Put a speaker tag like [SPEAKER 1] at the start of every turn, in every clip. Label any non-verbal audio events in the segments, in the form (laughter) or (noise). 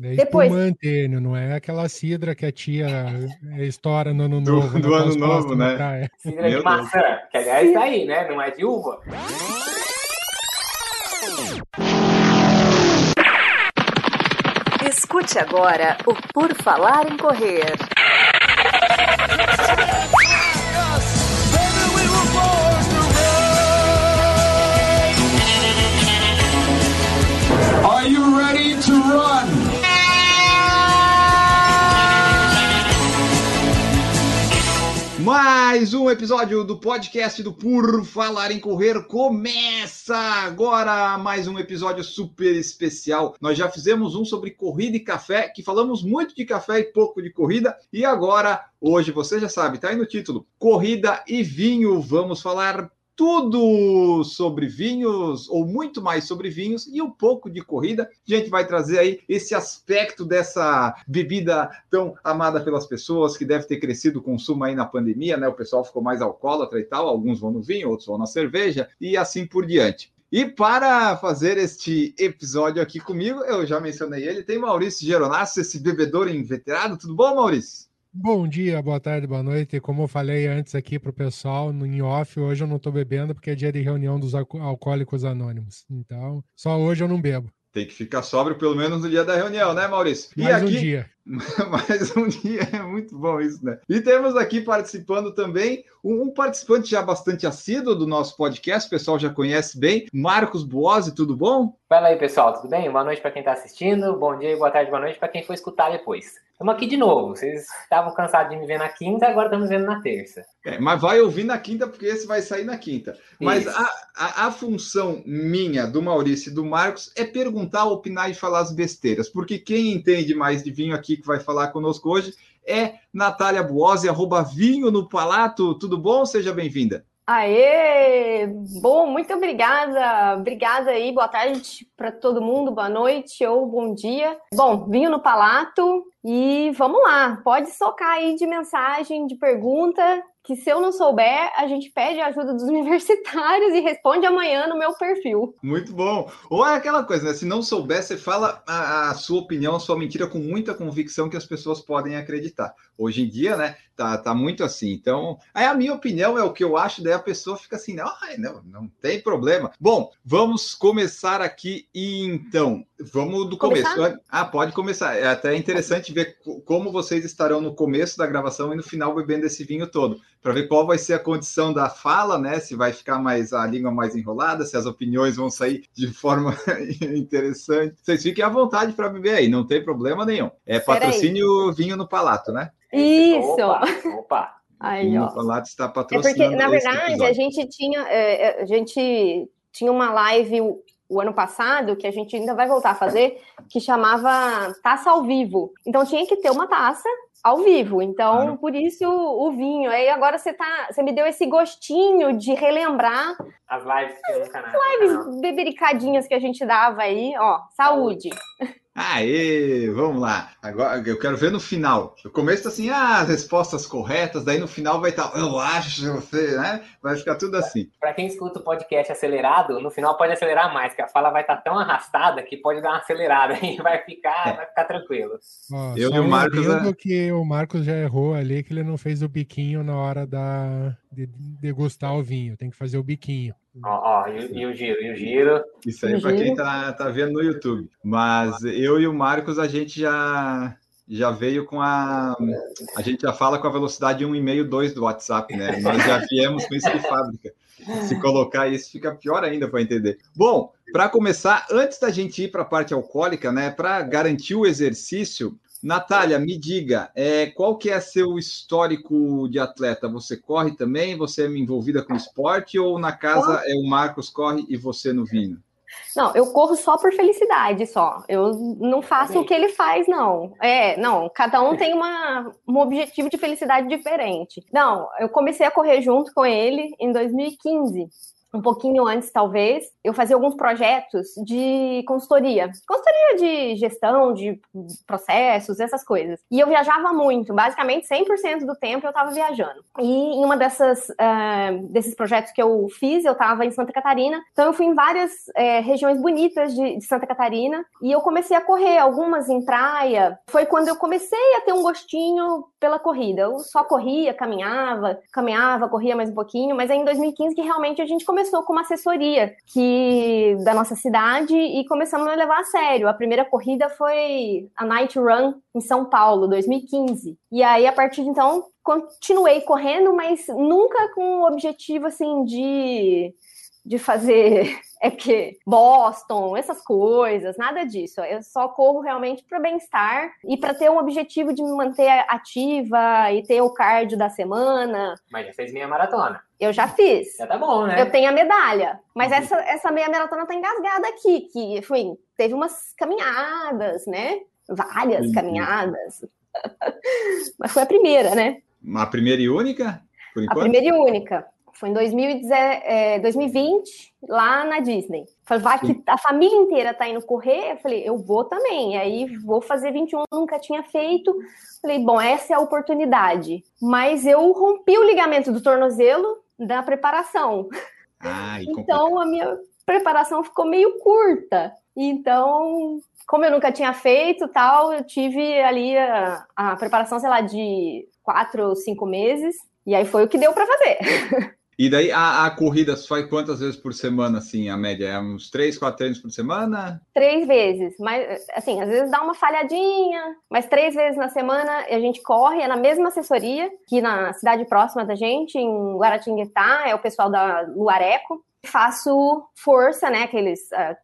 [SPEAKER 1] É Depois... espumante, não é aquela cidra que a tia estoura no ano novo.
[SPEAKER 2] Do, do ano novo, né?
[SPEAKER 3] Cidra de maçã, que aliás tá aí, né? Não é de uva.
[SPEAKER 4] Escute agora o Por Falar em Correr.
[SPEAKER 2] Are you ready to run? Mais um episódio do podcast do Por Falar em Correr começa agora mais um episódio super especial. Nós já fizemos um sobre corrida e café, que falamos muito de café e pouco de corrida, e agora, hoje, você já sabe, tá aí no título, Corrida e Vinho. Vamos falar tudo sobre vinhos, ou muito mais sobre vinhos, e um pouco de corrida. A gente vai trazer aí esse aspecto dessa bebida tão amada pelas pessoas, que deve ter crescido o consumo aí na pandemia, né? O pessoal ficou mais alcoólatra e tal, alguns vão no vinho, outros vão na cerveja, e assim por diante. E para fazer este episódio aqui comigo, eu já mencionei ele, tem Maurício Geronasso, esse bebedor inveterado. Tudo bom, Maurício?
[SPEAKER 1] Bom dia, boa tarde, boa noite. Como eu falei antes aqui para o pessoal, no em off, hoje eu não estou bebendo porque é dia de reunião dos alcoólicos anônimos. Então, só hoje eu não bebo.
[SPEAKER 2] Tem que ficar sóbrio pelo menos no dia da reunião, né, Maurício?
[SPEAKER 1] E Mais aqui... um dia. (laughs)
[SPEAKER 2] Mais um dia, é muito bom isso, né? E temos aqui participando também um, participante já bastante assíduo do nosso podcast, o pessoal já conhece bem, Marcos Buozzi, tudo bom?
[SPEAKER 3] Fala aí, pessoal, tudo bem? Boa noite para quem está assistindo, bom dia, boa tarde, boa noite para quem for escutar depois. Estamos aqui de novo. Vocês estavam cansados de me ver na quinta, agora estamos vendo na terça.
[SPEAKER 2] É, mas vai ouvir na quinta, porque esse vai sair na quinta. Mas a, a, a, função minha, do Maurício e do Marcos, é perguntar, opinar e falar as besteiras. Porque quem entende mais de vinho aqui que vai falar conosco hoje é Natália Buozzi, arroba vinho no palato. Tudo bom? Seja bem-vinda.
[SPEAKER 5] Aê! Bom, muito obrigada. Obrigada aí. Boa tarde para todo mundo, boa noite ou bom dia. Bom, vinho no palato e vamos lá. Pode socar aí de mensagem, de pergunta, que se eu não souber, a gente pede a ajuda dos (laughs) universitários e responde amanhã no meu perfil.
[SPEAKER 2] Muito bom. Ou é aquela coisa, né? Se não souber, você fala a, a, sua opinião, a sua mentira com muita convicção que as pessoas podem acreditar. Hoje em dia, né? Tá, tá muito assim. Então, aí a minha opinião é o que eu acho, daí a pessoa fica assim, não, não, não tem problema. Bom, vamos começar aqui então. Vamos do começo. Começar? Ah, pode começar. É até interessante ver como vocês estarão no começo da gravação e no final bebendo esse vinho todo para ver qual vai ser a condição da fala, né? Se vai ficar mais a língua mais enrolada, se as opiniões vão sair de forma (laughs) interessante. Vocês fiquem à vontade para beber aí, não tem problema nenhum. É patrocínio vinho no palato, né?
[SPEAKER 5] Isso.
[SPEAKER 3] Opa. opa.
[SPEAKER 2] Aí, ó. O palato está patrocinando.
[SPEAKER 5] É porque, na verdade, a gente tinha, é, é, a gente tinha uma live o ano passado, que a gente ainda vai voltar a fazer, que chamava Taça ao Vivo. Então tinha que ter uma taça ao vivo. Então, claro. por isso o vinho. Aí agora você tá, você me deu esse gostinho de relembrar
[SPEAKER 3] as lives que no canal.
[SPEAKER 5] As lives bebericadinhas que a gente dava aí, ó. Saúde. saúde.
[SPEAKER 2] Aê, vamos lá. Agora eu quero ver no final. No começo tá assim, ah, as respostas corretas, daí no final vai estar, tá, eu acho, você, né? Vai ficar tudo assim.
[SPEAKER 3] Para quem escuta o podcast acelerado, no final pode acelerar mais, que a fala vai estar tá tão arrastada que pode dar uma acelerada (laughs) e vai ficar, é. vai ficar tranquilo.
[SPEAKER 1] Eu e o Marcos. É... que o Marcos já errou ali, que ele não fez o biquinho na hora da, de degustar o vinho. Tem que fazer o biquinho.
[SPEAKER 3] Ó, ó e, e, o giro, e o giro.
[SPEAKER 2] Isso aí para quem tá, tá vendo no YouTube. Mas eu e o Marcos, a gente já já veio com a. A gente já fala com a velocidade 1,5, 2 do WhatsApp, né? Nós já viemos com isso de fábrica. Se colocar isso, fica pior ainda para entender. Bom, para começar, antes da gente ir para a parte alcoólica, né? Para garantir o exercício, Natália, me diga, é, qual que é seu histórico de atleta? Você corre também? Você é envolvida com esporte ou na casa é o Marcos corre e você no vinho?
[SPEAKER 5] Não, eu corro só por felicidade, só. Eu não faço o que ele faz, não. É, não, cada um tem uma, um objetivo de felicidade diferente. Não, eu comecei a correr junto com ele em 2015. Um pouquinho antes, talvez, eu fazia alguns projetos de consultoria. Consultoria de gestão, de processos, essas coisas. E eu viajava muito, basicamente 100% do tempo eu estava viajando. E em uma dessas, uh, desses projetos que eu fiz, eu estava em Santa Catarina, então eu fui em várias uh, regiões bonitas de, de Santa Catarina e eu comecei a correr, algumas em praia. Foi quando eu comecei a ter um gostinho pela corrida. Eu só corria, caminhava, caminhava, corria mais um pouquinho, mas é em 2015 que realmente a gente começou com uma assessoria que da nossa cidade e começamos a levar a sério. A primeira corrida foi a Night Run em São Paulo, 2015. E aí a partir de então continuei correndo, mas nunca com o objetivo assim de de fazer (laughs) é que Boston, essas coisas, nada disso. Eu só corro realmente para bem-estar e para ter um objetivo de me manter ativa e ter o cardio da semana.
[SPEAKER 3] Mas já fez meia maratona.
[SPEAKER 5] Eu já fiz.
[SPEAKER 3] Já tá bom, né?
[SPEAKER 5] Eu tenho a medalha. Mas uhum. essa, essa meia maratona tá engasgada aqui, que foi, teve umas caminhadas, né? Várias uhum. caminhadas. (laughs) Mas foi a primeira, né?
[SPEAKER 2] A primeira e única?
[SPEAKER 5] Por enquanto? A primeira e única. Foi em 2020, é, lá na Disney. Falei, vai que a família inteira tá indo correr. Eu falei, eu vou também. Aí vou fazer 21, nunca tinha feito. Falei, bom, essa é a oportunidade. Mas eu rompi o ligamento do tornozelo da preparação.
[SPEAKER 2] Ai,
[SPEAKER 5] então a minha preparação ficou meio curta. Então, como eu nunca tinha feito tal, eu tive ali a, a preparação, sei lá, de quatro ou cinco meses. E aí foi o que deu para fazer. (laughs)
[SPEAKER 2] E daí a, a corrida faz quantas vezes por semana, assim, a média? É uns três, quatro treinos por semana?
[SPEAKER 5] Três vezes, mas assim, às vezes dá uma falhadinha, mas três vezes na semana a gente corre, é na mesma assessoria, que na cidade próxima da gente, em Guaratinguetá, é o pessoal da Luareco. Faço força, né? Aqueles. A,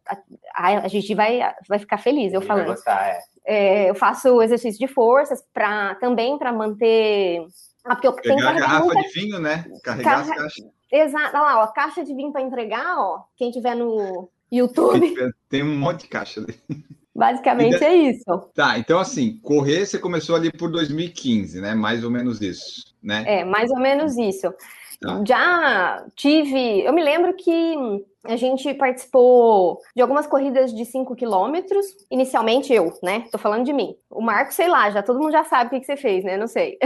[SPEAKER 5] a, a gente vai, vai ficar feliz, eu falando.
[SPEAKER 3] Gostar, é.
[SPEAKER 5] É, eu faço exercício de forças pra, também para manter
[SPEAKER 2] ah, porque eu Pegar tenho a garrafa muita... de vinho, né? Carregar Carre... as caixas.
[SPEAKER 5] Exato. Olha lá, ó, caixa de vinho para entregar, ó. Quem tiver no YouTube.
[SPEAKER 2] Tem um monte de caixa ali.
[SPEAKER 5] Basicamente é isso.
[SPEAKER 2] Tá, então assim, correr você começou ali por 2015, né? Mais ou menos isso, né?
[SPEAKER 5] É, mais ou menos isso. Tá. Já tive. Eu me lembro que a gente participou de algumas corridas de 5 quilômetros. Inicialmente eu, né? Tô falando de mim. O Marco, sei lá, já todo mundo já sabe o que, que você fez, né? Não sei.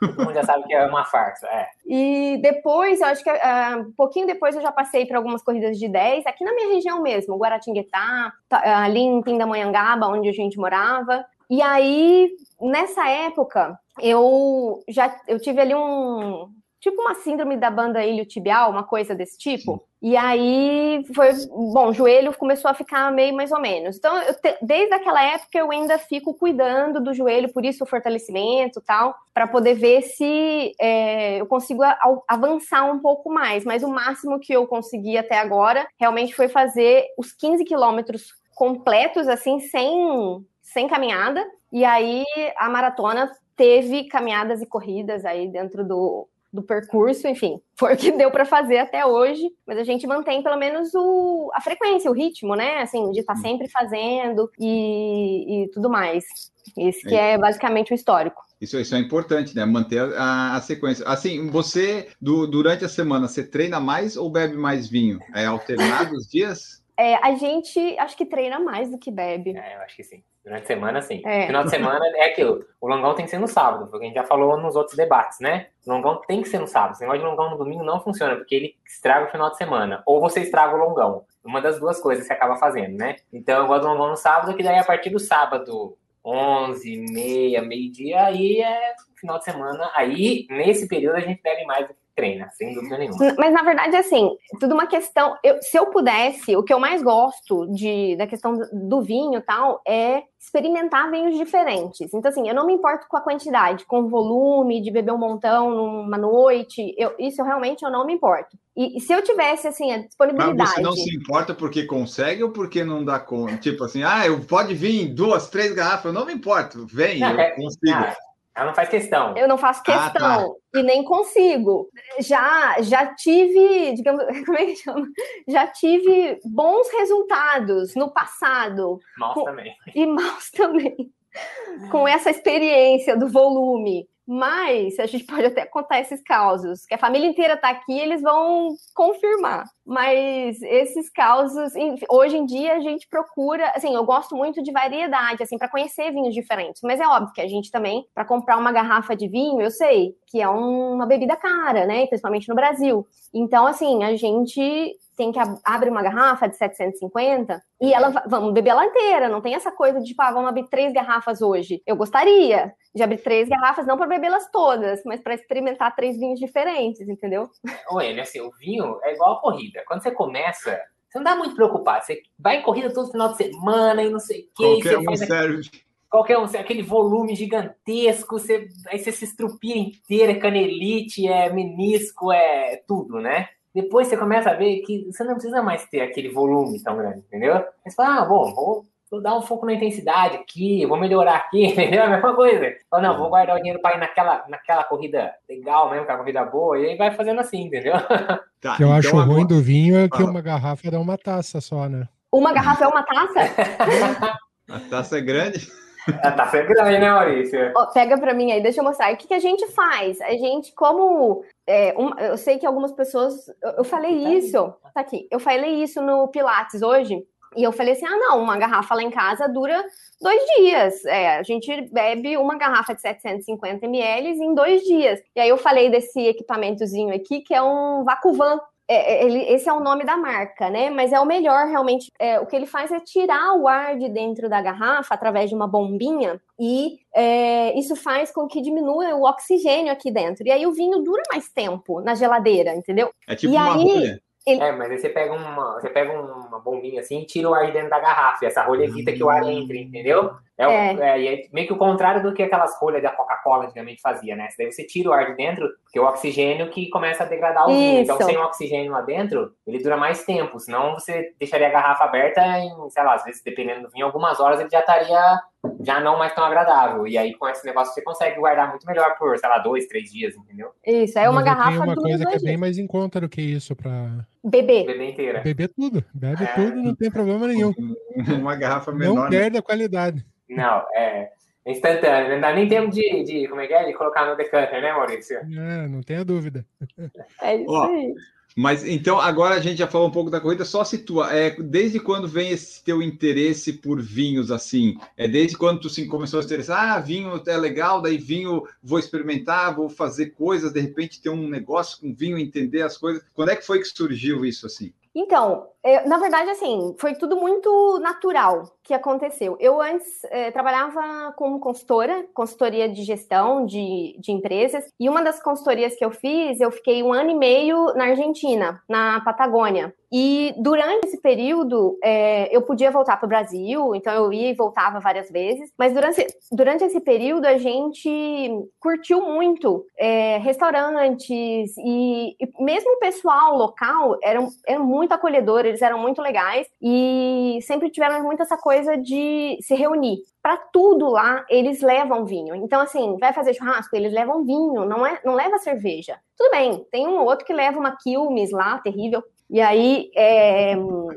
[SPEAKER 3] Todo mundo já sabe que é uma farsa, é.
[SPEAKER 5] E depois, eu acho que uh, um pouquinho depois eu já passei por algumas corridas de 10, aqui na minha região mesmo, Guaratinguetá, tá, ali em Pindamonhangaba, onde a gente morava. E aí, nessa época, eu já eu tive ali um, tipo uma síndrome da banda iliotibial, uma coisa desse tipo. E aí foi, bom, o joelho começou a ficar meio mais ou menos. Então, te, desde aquela época eu ainda fico cuidando do joelho, por isso o fortalecimento tal, para poder ver se é, eu consigo a, avançar um pouco mais. Mas o máximo que eu consegui até agora realmente foi fazer os 15 quilômetros completos, assim, sem, sem caminhada. E aí a maratona teve caminhadas e corridas aí dentro do, do percurso, enfim, (laughs) foi o que deu para fazer até hoje, mas a gente mantém pelo menos o, a frequência, o ritmo, né? Assim, de estar tá sempre fazendo e, e tudo mais. Esse que é. é basicamente o histórico.
[SPEAKER 2] Isso, isso é importante, né? Manter a, a sequência. Assim, você, do, durante a semana, você treina mais ou bebe mais vinho? É alternado os dias?
[SPEAKER 5] É, a gente acho que treina mais do que bebe.
[SPEAKER 3] É, eu acho que sim. Durante a semana, sim. É. Final de semana é aquilo. O longão tem que ser no sábado, porque a gente já falou nos outros debates, né? O longão tem que ser no sábado. Esse negócio de longão no domingo não funciona, porque ele estraga o final de semana. Ou você estraga o longão. Uma das duas coisas que acaba fazendo, né? Então eu gosto do longão no sábado, que daí a partir do sábado, 11, meia, meio-dia, aí é final de semana. Aí, nesse período, a gente bebe mais do que treina, sem dúvida nenhuma.
[SPEAKER 5] Mas na verdade, assim, tudo uma questão. Eu, se eu pudesse, o que eu mais gosto de, da questão do vinho e tal é experimentar vinhos diferentes. Então, assim, eu não me importo com a quantidade, com o volume, de beber um montão numa noite. Eu, isso realmente eu não me importo. E, e, se eu tivesse, assim, a disponibilidade. Mas
[SPEAKER 2] você não se importa porque consegue ou porque não dá conta? Tipo assim, ah, eu pode vir duas, três garrafas, eu não me importo. Vem, eu é, consigo.
[SPEAKER 3] Ela não faz questão.
[SPEAKER 5] Eu não faço questão ah, tá. e nem consigo. Já já tive, digamos, (laughs) como é que chama? Já tive bons resultados no passado.
[SPEAKER 3] Maus com, também.
[SPEAKER 5] E maus também. com essa experiência do volume. Mas a gente pode até contar esses causos, que a família inteira está aqui, eles vão confirmar. Mas esses causos, hoje em dia a gente procura, assim, eu gosto muito de variedade, assim, para conhecer vinhos diferentes. Mas é óbvio que a gente também, para comprar uma garrafa de vinho, eu sei que é uma bebida cara, né? Principalmente no Brasil. Então, assim, a gente tem que abrir uma garrafa de 750 e ela vamos beber ela inteira, não tem essa coisa de tipo, ah, vamos abrir três garrafas hoje. Eu gostaria de abrir três garrafas, não para bebê-las todas, mas para experimentar três vinhos diferentes, entendeu?
[SPEAKER 3] Olha, assim, o vinho é igual a corrida. Quando você começa, você não dá muito preocupado. Você vai em corrida todo final de semana e não sei o que.
[SPEAKER 2] Qualquer um serve.
[SPEAKER 3] Qualquer um, aquele volume gigantesco, você, aí você se estrupia inteira, é canelite, é menisco, é tudo, né? Depois você começa a ver que você não precisa mais ter aquele volume tão grande, entendeu? Você fala, ah, bom, vou, vou dar um foco na intensidade aqui, vou melhorar aqui, (laughs) entendeu? A mesma coisa. Fala, não, vou guardar o dinheiro para ir naquela, naquela corrida legal mesmo, aquela corrida boa, e aí vai fazendo assim, entendeu? (laughs)
[SPEAKER 1] Tá, que eu então acho agora... ruim do vinho é que uma garrafa dá uma taça só, né?
[SPEAKER 5] Uma garrafa é uma taça? (laughs)
[SPEAKER 2] a taça é grande?
[SPEAKER 3] A taça é grande, né, Maurício?
[SPEAKER 5] Oh, pega para mim aí, deixa eu mostrar. O que, que a gente faz? A gente, como é, um, eu sei que algumas pessoas. Eu, eu falei tá isso. Tá aqui. Eu falei isso no Pilates hoje. E eu falei assim: ah, não, uma garrafa lá em casa dura dois dias. É, a gente bebe uma garrafa de 750 ml em dois dias. E aí eu falei desse equipamentozinho aqui, que é um Vacuvan. É, é, ele, esse é o nome da marca, né? Mas é o melhor realmente. É, o que ele faz é tirar o ar de dentro da garrafa através de uma bombinha e é, isso faz com que diminua o oxigênio aqui dentro. E aí o vinho dura mais tempo na geladeira, entendeu?
[SPEAKER 2] É tipo
[SPEAKER 5] e
[SPEAKER 2] uma
[SPEAKER 5] aí,
[SPEAKER 2] rolha.
[SPEAKER 3] Ele... É, mas aí você pega uma, você pega uma bombinha assim e tira o ar de dentro da garrafa. E essa rolha evita que o ar entre, entendeu? É, é. é, é meio que o contrário do que aquelas rolhas da Coca-Cola antigamente fazia, né? Daí você tira o ar de dentro, porque é o oxigênio que começa a degradar o vinho. Então, sem o oxigênio lá dentro, ele dura mais tempo. Senão, você deixaria a garrafa aberta em, sei lá, às vezes, dependendo do vinho, algumas horas ele já estaria já não mais tão agradável. E aí, com esse negócio, você consegue guardar muito melhor por, sei lá, dois, três dias, entendeu?
[SPEAKER 5] Isso, é uma Mas garrafa. Tem
[SPEAKER 1] uma coisa que é bem mais em conta do que isso para
[SPEAKER 5] beber.
[SPEAKER 3] Beber inteira.
[SPEAKER 1] Beber tudo. Bebe é... tudo, não tem problema nenhum.
[SPEAKER 2] Uma garrafa menor.
[SPEAKER 1] Não
[SPEAKER 2] né?
[SPEAKER 1] perde a qualidade.
[SPEAKER 3] Não, é instantâneo. Não dá nem tempo de, de, como é que é? De colocar no decanter, né, Maurício?
[SPEAKER 1] É, não tenha dúvida. (laughs)
[SPEAKER 5] É isso Ó, aí.
[SPEAKER 2] Mas então agora a gente já falou um pouco da corrida, só situa. É, desde quando vem esse teu interesse por vinhos assim? É desde quando tu sim, começou a se interessar? Ah, vinho é legal, daí vinho vou experimentar, vou fazer coisas, de repente ter um negócio com vinho, entender as coisas. Quando é que foi que surgiu isso assim?
[SPEAKER 5] Então, eu, na verdade, assim, foi tudo muito natural que aconteceu. Eu antes eh, trabalhava como consultora, consultoria de gestão de, de empresas, e uma das consultorias que eu fiz, eu fiquei um ano e meio na Argentina, na Patagônia. E durante esse período, é, eu podia voltar para o Brasil, então eu ia e voltava várias vezes, mas durante, durante esse período a gente curtiu muito é, restaurantes e, e, mesmo o pessoal local era, era muito acolhedor, eles eram muito legais e sempre tiveram muito essa coisa de se reunir para tudo lá eles levam vinho. Então, assim, vai fazer churrasco, eles levam vinho, não, é, não leva cerveja. Tudo bem, tem um outro que leva uma Quilmes lá, terrível, e aí, é,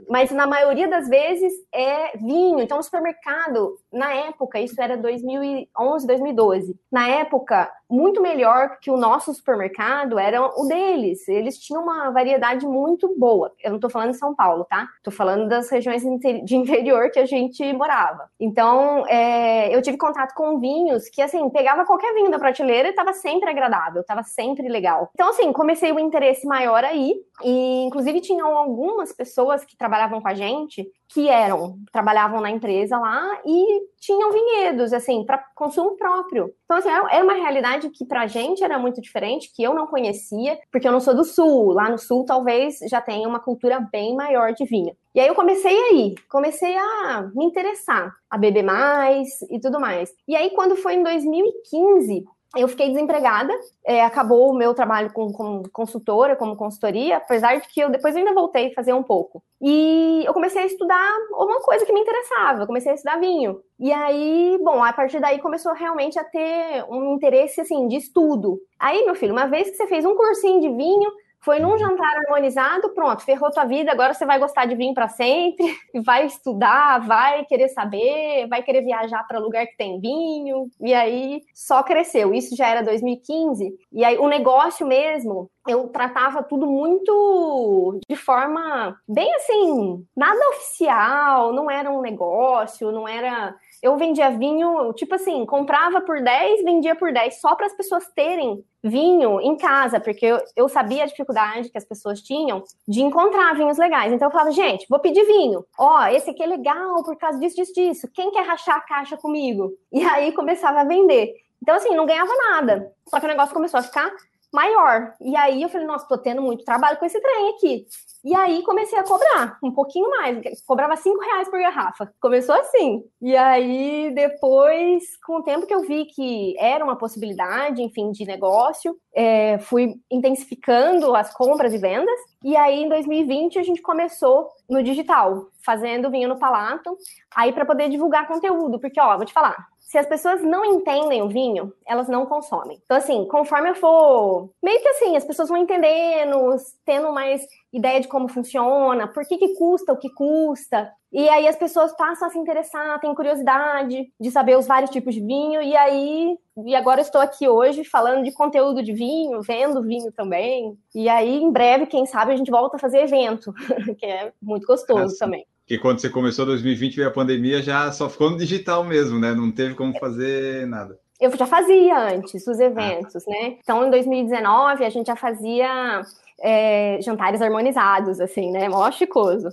[SPEAKER 5] mas na maioria das vezes é vinho. Então, o supermercado, na época, isso era 2011, 2012. Na época, muito melhor que o nosso supermercado era o deles. Eles tinham uma variedade muito boa. Eu não estou falando de São Paulo, tá? Estou falando das regiões de interior que a gente morava. Então, é, eu tive contato com vinhos que, assim, pegava qualquer vinho da prateleira e estava sempre agradável, estava sempre legal. Então, assim, comecei o interesse maior aí. E, inclusive, tinham algumas pessoas que trabalhavam com a gente que eram, trabalhavam na empresa lá e tinham vinhedos, assim, para consumo próprio. Então, assim, era uma realidade que pra gente era muito diferente, que eu não conhecia, porque eu não sou do sul. Lá no sul, talvez já tenha uma cultura bem maior de vinho. E aí eu comecei aí, comecei a me interessar, a beber mais e tudo mais. E aí, quando foi em 2015, eu fiquei desempregada, é, acabou o meu trabalho como, como, consultora, como consultoria, apesar de que eu depois ainda voltei a fazer um pouco. E eu comecei a estudar uma coisa que me interessava, comecei a estudar vinho. E aí, bom, a partir daí começou realmente a ter um interesse, assim, de estudo. Aí, meu filho, uma vez que você fez um cursinho de vinho, foi num jantar harmonizado, pronto, ferrou tua vida, agora você vai gostar de vinho para sempre, (laughs) vai estudar, vai querer saber, vai querer viajar para lugar que tem vinho, e aí só cresceu. Isso já era 2015, e aí o negócio mesmo eu tratava tudo muito de forma bem assim, nada oficial, não era um negócio, não era eu vendia vinho, tipo assim, comprava por 10, vendia por 10, só para as pessoas terem vinho em casa, porque eu, eu, sabia a dificuldade que as pessoas tinham de encontrar vinhos legais. Então eu falava, gente, vou pedir vinho. Ó, oh, esse aqui é legal por causa disso, disso, disso. Quem quer rachar a caixa comigo? E aí começava a vender. Então, assim, não ganhava nada. Só que o negócio começou a ficar maior. E aí eu falei, nossa, tô tendo muito trabalho com esse trem aqui. E aí comecei a cobrar um pouquinho mais, cobrava cinco reais por garrafa. Começou assim. E aí depois, com o tempo que eu vi que era uma possibilidade, enfim, de negócio, é, fui intensificando as compras e vendas. E aí em 2020 a gente começou no digital, fazendo vinho no palato, aí para poder divulgar conteúdo, porque ó, vou te falar, se as pessoas não entendem o vinho, elas não consomem. Então, assim, conforme eu for. Meio que assim, as pessoas vão entendendo, tendo mais ideia de como funciona, por que, que custa o que custa. E aí as pessoas passam a se interessar, têm curiosidade de saber os vários tipos de vinho. E aí, e agora estou aqui hoje falando de conteúdo de vinho, vendo vinho também. E aí, em breve, quem sabe, a gente volta a fazer evento, (laughs) que é muito gostoso também
[SPEAKER 2] que quando você começou 2020 veio a pandemia, já só ficou no digital mesmo, né? Não teve como fazer nada.
[SPEAKER 5] Eu já fazia antes os eventos, ah. né? Então, em 2019, a gente já fazia é, jantares harmonizados, assim, né? Mó chicoso.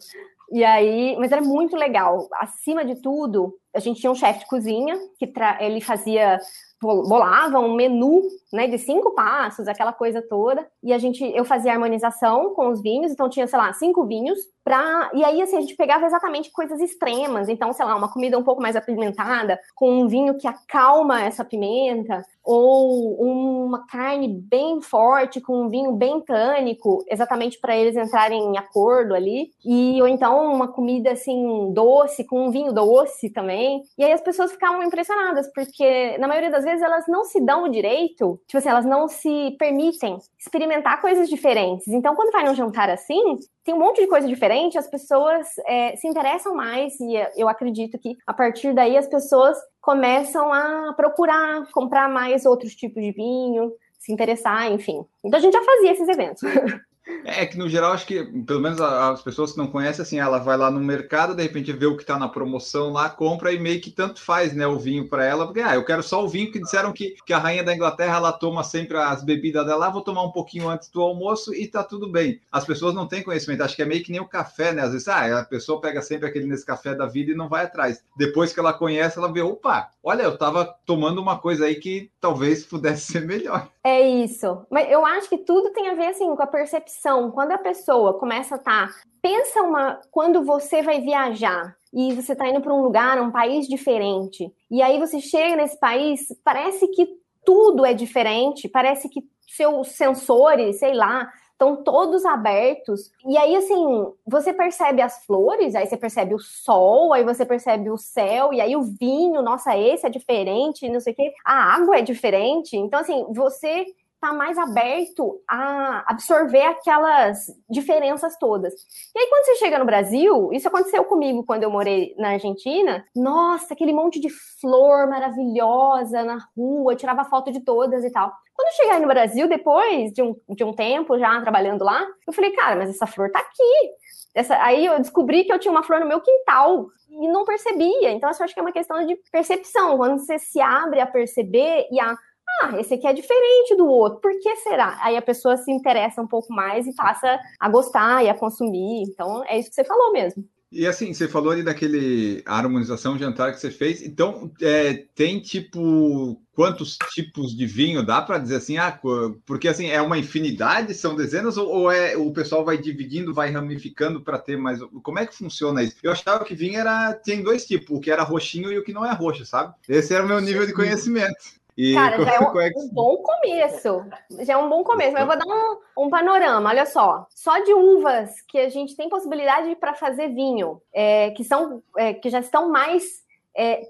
[SPEAKER 5] E aí, mas era muito legal. Acima de tudo, a gente tinha um chefe de cozinha que ele fazia bolava um menu, né, de cinco passos, aquela coisa toda, e a gente eu fazia harmonização com os vinhos, então tinha, sei lá, cinco vinhos para e aí assim a gente pegava exatamente coisas extremas, então, sei lá, uma comida um pouco mais apimentada com um vinho que acalma essa pimenta, ou uma carne bem forte com um vinho bem tânico, exatamente para eles entrarem em acordo ali, e ou então uma comida assim doce com um vinho doce também. E aí as pessoas ficavam impressionadas, porque na maioria das vezes elas não se dão o direito, tipo assim, elas não se permitem experimentar coisas diferentes. Então, quando vai num jantar assim, tem um monte de coisa diferente, as pessoas é, se interessam mais, e eu acredito que a partir daí as pessoas começam a procurar comprar mais outros tipos de vinho, se interessar, enfim. Então a gente já fazia esses eventos. (laughs)
[SPEAKER 2] É que no geral acho que pelo menos as pessoas que não conhecem assim, ela vai lá no mercado, de repente vê o que está na promoção lá, compra e meio que tanto faz, né, o vinho para ela, porque ah, eu quero só o vinho que disseram que, que a rainha da Inglaterra ela toma sempre as bebidas dela, vou tomar um pouquinho antes do almoço e tá tudo bem. As pessoas não têm conhecimento, acho que é meio que nem o café, né? Às vezes, ah, a pessoa pega sempre aquele nesse café da vida e não vai atrás. Depois que ela conhece, ela vê, opa, olha, eu tava tomando uma coisa aí que talvez pudesse ser melhor.
[SPEAKER 5] É isso. Mas eu acho que tudo tem a ver assim com a percepção. Quando a pessoa começa a estar, tá, pensa uma quando você vai viajar e você está indo para um lugar, um país diferente. E aí você chega nesse país, parece que tudo é diferente, parece que seus sensores, sei lá, estão todos abertos. E aí, assim, você percebe as flores, aí você percebe o sol, aí você percebe o céu, e aí o vinho, nossa, esse é diferente, não sei o quê. A água é diferente. Então, assim, você tá mais aberto a absorver aquelas diferenças todas. E aí, quando você chega no Brasil, isso aconteceu comigo quando eu morei na Argentina. Nossa, aquele monte de flor maravilhosa na rua, tirava foto de todas e tal. Quando eu cheguei no Brasil, depois de um, de um tempo já trabalhando lá, eu falei, cara, mas essa flor tá aqui. Essa, aí eu descobri que eu tinha uma flor no meu quintal e não percebia. Então, eu acho que é uma questão de percepção. Quando você se abre a perceber e a ah, esse aqui é diferente do outro, por que será? Aí a pessoa se interessa um pouco mais e passa a gostar e a consumir. Então, é isso que você falou mesmo.
[SPEAKER 2] E assim, você falou ali daquele harmonização jantar que você fez. Então, é, tem tipo quantos tipos de vinho dá para dizer assim? Ah, porque assim é uma infinidade, são dezenas ou, ou é o pessoal vai dividindo, vai ramificando para ter mais? Como é que funciona isso? Eu achava que vinho era tem dois tipos, o que era roxinho e o que não é roxo, sabe? Esse era o meu nível de conhecimento.
[SPEAKER 5] E Cara, já é um, é que... um, bom começo. Já é um bom começo. Mas eu vou dar um, um, panorama, olha só. Só de uvas que a gente tem possibilidade para fazer vinho, é, que são é, que já estão mais é,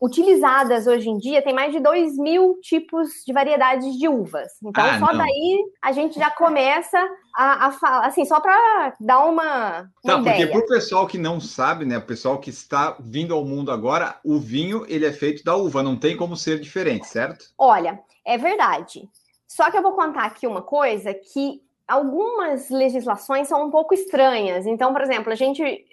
[SPEAKER 5] utilizadas hoje em dia, tem mais de 2 mil tipos de variedades de uvas. Então, ah, só não. daí a gente já começa a, a falar, assim, só para dar uma, uma
[SPEAKER 2] tá, ideia. Porque para o pessoal que não sabe, né, o pessoal que está vindo ao mundo agora, o vinho ele é feito da uva, não tem como ser diferente, certo?
[SPEAKER 5] Olha, é verdade. Só que eu vou contar aqui uma coisa que algumas legislações são um pouco estranhas. Então, por exemplo, a gente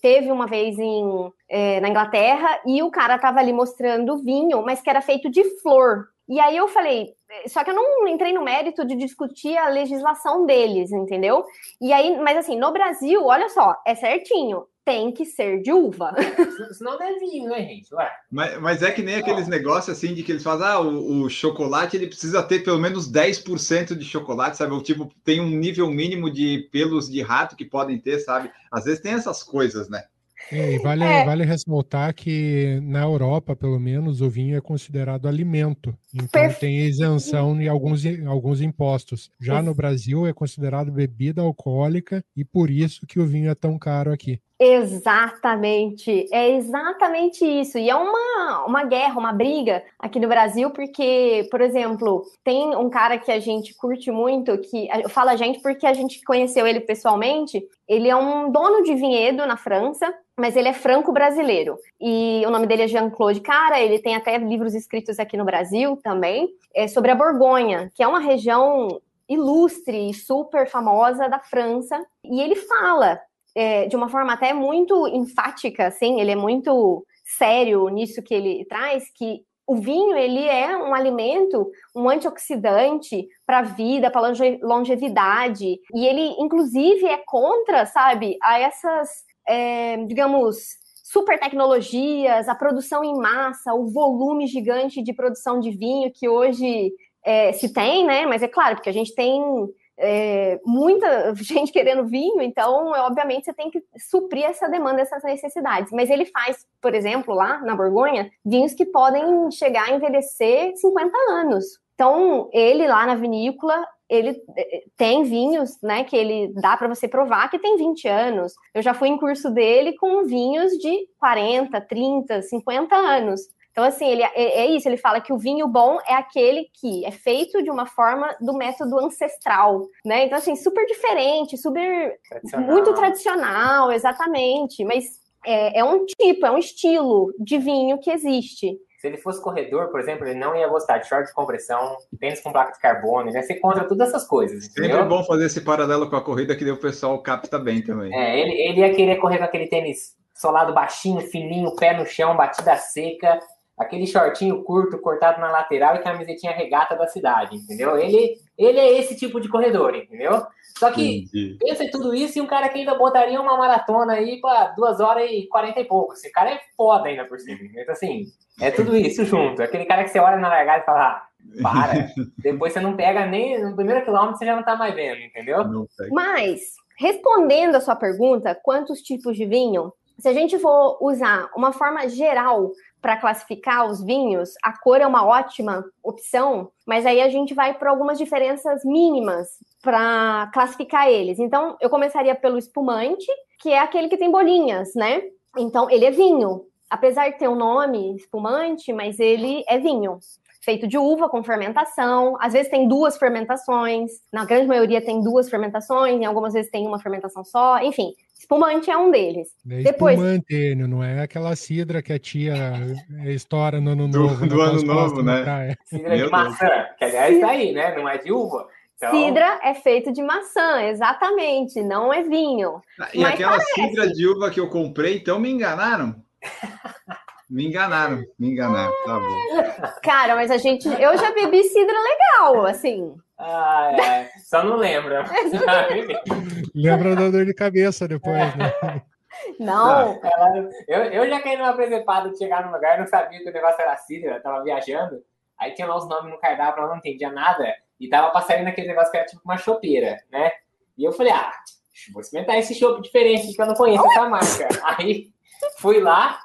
[SPEAKER 5] teve uma vez em, é, na Inglaterra e o cara estava ali mostrando vinho, mas que era feito de flor. E aí eu falei, eh, só que eu não entrei no mérito de discutir a legislação deles, entendeu? E aí, mas assim, no Brasil, olha só, é certinho tem que ser de uva. (laughs)
[SPEAKER 3] Senão não é vinho, né, gente? Ué.
[SPEAKER 2] Mas, mas é que nem aqueles negócios assim de que eles fazem, ah, o, o, chocolate ele precisa ter pelo menos 10% de chocolate, sabe? O tipo, tem um nível mínimo de pelos de rato que podem ter, sabe? Às vezes tem essas coisas, né?
[SPEAKER 1] É, e vale, é. vale ressaltar que na Europa, pelo menos, o vinho é considerado alimento. Então tem isenção em alguns, alguns impostos. Já no Brasil é considerado bebida alcoólica e por isso que o vinho é tão caro aqui.
[SPEAKER 5] Exatamente, é exatamente isso. E é uma, uma guerra, uma briga aqui no Brasil, porque, por exemplo, tem um cara que a gente curte muito, que eu falo a gente porque a gente conheceu ele pessoalmente. Ele é um dono de vinhedo na França, mas ele é franco-brasileiro. E o nome dele é Jean-Claude Cara, ele tem até livros escritos aqui no Brasil também, é sobre a Borgonha, que é uma região ilustre e super famosa da França. E ele fala é, de uma forma até muito enfática, assim, ele é muito sério nisso que ele traz, que o vinho ele é um alimento, um antioxidante para a vida, para longevidade, e ele inclusive é contra, sabe, a essas, é, digamos, super tecnologias, a produção em massa, o volume gigante de produção de vinho que hoje é, se tem, né? Mas é claro, porque a gente tem é, muita (laughs) gente querendo vinho, então, obviamente, você tem que suprir essa demanda, essas necessidades. Mas ele faz, por exemplo, lá na Borgonha, vinhos que podem chegar a envelhecer 50 anos. Então, ele lá na vinícola, ele é, tem vinhos, né, que ele dá para você provar que tem 20 anos. Eu já fui em curso dele com vinhos de 40, 30, 50 anos. Então, assim, ele, é, é, isso, ele fala que o vinho bom é aquele que é feito de uma forma do método ancestral, né? Então, assim, super diferente, super... Tradicional. Muito tradicional, exatamente. Mas é, é um tipo, é um estilo de vinho que existe.
[SPEAKER 3] Se ele fosse corredor, por exemplo, ele não ia gostar de short de compressão, tênis com placa de carbono, ele ia ser contra todas essas coisas. Entendeu?
[SPEAKER 2] Sempre é bom fazer esse paralelo com a corrida, que o pessoal capta bem também.
[SPEAKER 3] É, ele, ele ia querer correr com aquele tênis solado baixinho, fininho, pé no chão, batida seca, aquele shortinho curto, cortado na lateral e camisetinha regata da cidade, entendeu? Ele, ele é esse tipo de corredor, entendeu? Só que Entendi. pensa em tudo isso e um cara que ainda botaria uma maratona aí para duas horas e quarenta e pouco. Esse cara é foda ainda por cima. Então, assim, é tudo isso junto. Aquele cara que você olha na largada e fala, ah, para. (laughs) Depois você não pega nem no primeiro quilômetro, você já não tá mais vendo, entendeu?
[SPEAKER 5] Mas, respondendo a sua pergunta, quantos tipos de vinho? Se a gente for usar uma forma geral para classificar os vinhos, a cor é uma ótima opção, mas aí a gente vai por algumas diferenças mínimas para classificar eles. Então, eu começaria pelo espumante, que é aquele que tem bolinhas, né? Então, ele é vinho. Apesar de ter um nome espumante, mas ele é vinho. Feito de uva com fermentação, às vezes tem duas fermentações, na grande maioria tem duas fermentações, em algumas vezes tem uma fermentação só, enfim, Espumante é um deles.
[SPEAKER 1] É Depois... espumante, não é aquela cidra que a tia estoura no ano novo.
[SPEAKER 2] Do, do ano novo, né?
[SPEAKER 3] Cidra de maçã, que aliás tá aí, né? Não é de uva.
[SPEAKER 5] Então... Cidra é feito de maçã, exatamente, não é vinho.
[SPEAKER 2] Ah, e Mas aquela parece. cidra de uva que eu comprei, então me enganaram? (laughs) Me enganaram, me enganaram, tá bom.
[SPEAKER 5] Cara, mas a gente. Eu já bebi cidra legal, assim.
[SPEAKER 3] Ah, é. Só não lembra. (laughs)
[SPEAKER 1] lembra da dor de cabeça depois, né?
[SPEAKER 5] Não.
[SPEAKER 3] Ela, eu, eu já caí numa presepada de chegar num lugar, não sabia que o negócio era cidra, tava viajando. Aí tinha lá os nomes no cardápio, eu não entendia nada. E tava passando naquele negócio que era tipo uma chopeira, né? E eu falei, ah, vou experimentar esse chopp diferente que eu não conheço essa marca. Aí fui lá,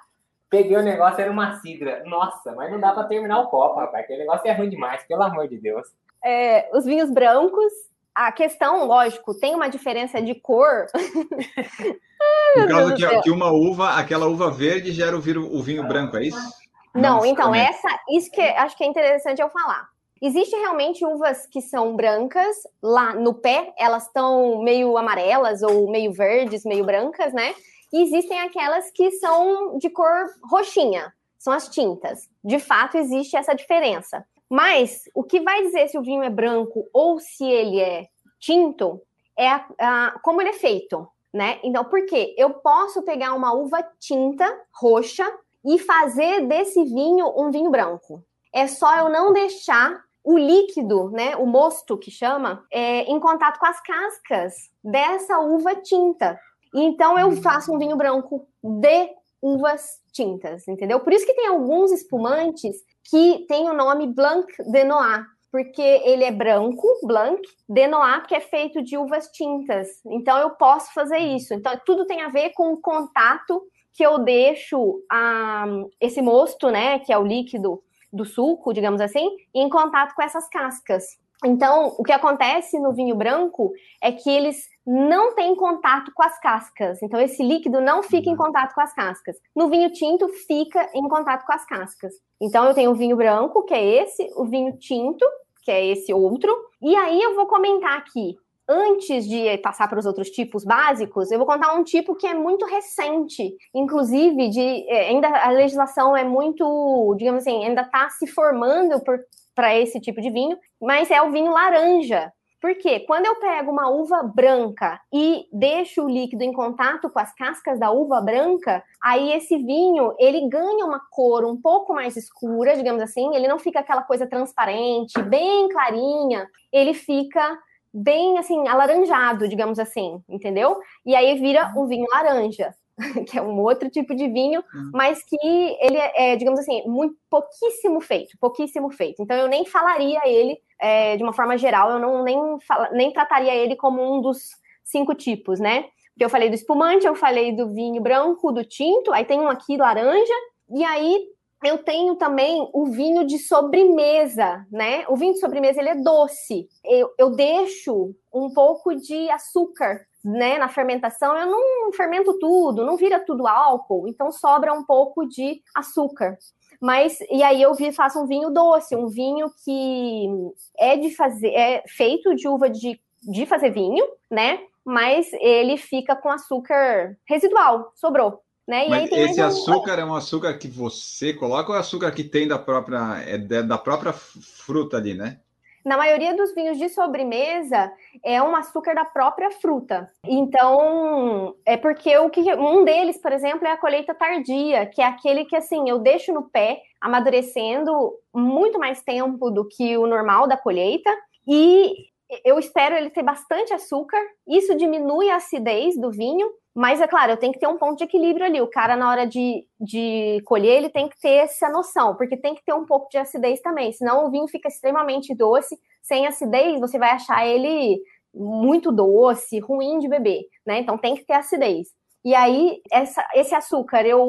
[SPEAKER 3] Peguei o negócio, era uma cidra. Nossa, mas não dá para terminar o copo, rapaz. Aquele negócio é ruim demais, pelo amor de Deus.
[SPEAKER 5] É, os vinhos brancos, a questão, lógico, tem uma diferença de cor. (laughs)
[SPEAKER 2] Por causa que, que, uma uva, aquela uva verde gera o vinho, o vinho branco, é isso?
[SPEAKER 5] Não, Nossa, então, essa, isso que acho que é interessante eu falar. Existem realmente uvas que são brancas, lá no pé, elas estão meio amarelas ou meio verdes, meio brancas, né? E existem aquelas que são de cor roxinha, são as tintas. De fato, existe essa diferença. Mas o que vai dizer se o vinho é branco ou se ele é tinto é a, a, como ele é feito, né? Então, por quê? Eu posso pegar uma uva tinta roxa e fazer desse vinho um vinho branco. É só eu não deixar o líquido, né, o mosto que chama, é, em contato com as cascas dessa uva tinta. Então eu faço um vinho branco de uvas tintas, entendeu? Por isso que tem alguns espumantes que tem o nome Blanc de Noir, porque ele é branco, Blanc, de Noir, porque é feito de uvas tintas. Então eu posso fazer isso. Então tudo tem a ver com o contato que eu deixo a, esse mosto, né, que é o líquido do suco, digamos assim, em contato com essas cascas. Então, o que acontece no vinho branco é que eles não têm contato com as cascas. Então, esse líquido não fica em uhum. contato com as cascas. No vinho tinto, fica em contato com as cascas. Então, eu tenho o vinho branco, que é esse, o vinho tinto, que é esse outro. E aí, eu vou comentar aqui antes de passar para os outros tipos básicos, eu vou contar um tipo que é muito recente, inclusive de é, ainda a legislação é muito, digamos assim, ainda está se formando para esse tipo de vinho, mas é o vinho laranja. Porque quando eu pego uma uva branca e deixo o líquido em contato com as cascas da uva branca, aí esse vinho ele ganha uma cor um pouco mais escura, digamos assim. Ele não fica aquela coisa transparente, bem clarinha. Ele fica bem assim, alaranjado, digamos assim, entendeu? E aí vira um vinho laranja, (laughs) que é um outro tipo de vinho, hum. mas que ele é, é, digamos assim, muito pouquíssimo feito, pouquíssimo feito. Então eu nem falaria ele é, de uma forma geral, eu não nem, fala, nem trataria ele como um dos cinco tipos, né? Porque eu falei do espumante, eu falei do vinho branco, do tinto, aí tem um aqui laranja, e aí eu tenho também o vinho de sobremesa, né? O vinho de sobremesa ele é doce. Eu, eu deixo um pouco de açúcar, né? Na fermentação eu não fermento tudo, não vira tudo álcool, então sobra um pouco de açúcar. Mas e aí eu faço um vinho doce, um vinho que é de fazer, é feito de uva de, de fazer vinho, né? Mas ele fica com açúcar residual, sobrou. Né?
[SPEAKER 2] Esse um... açúcar é um açúcar que você coloca ou é açúcar que tem da própria, é da própria fruta ali, né?
[SPEAKER 5] Na maioria dos vinhos de sobremesa é um açúcar da própria fruta. Então, é porque o que um deles, por exemplo, é a colheita tardia, que é aquele que assim, eu deixo no pé, amadurecendo muito mais tempo do que o normal da colheita, e eu espero ele ter bastante açúcar. Isso diminui a acidez do vinho mas é claro, eu tenho que ter um ponto de equilíbrio ali. O cara, na hora de, de colher, ele tem que ter essa noção, porque tem que ter um pouco de acidez também. Senão o vinho fica extremamente doce. Sem acidez, você vai achar ele muito doce, ruim de beber, né? Então tem que ter acidez. E aí, essa, esse açúcar, eu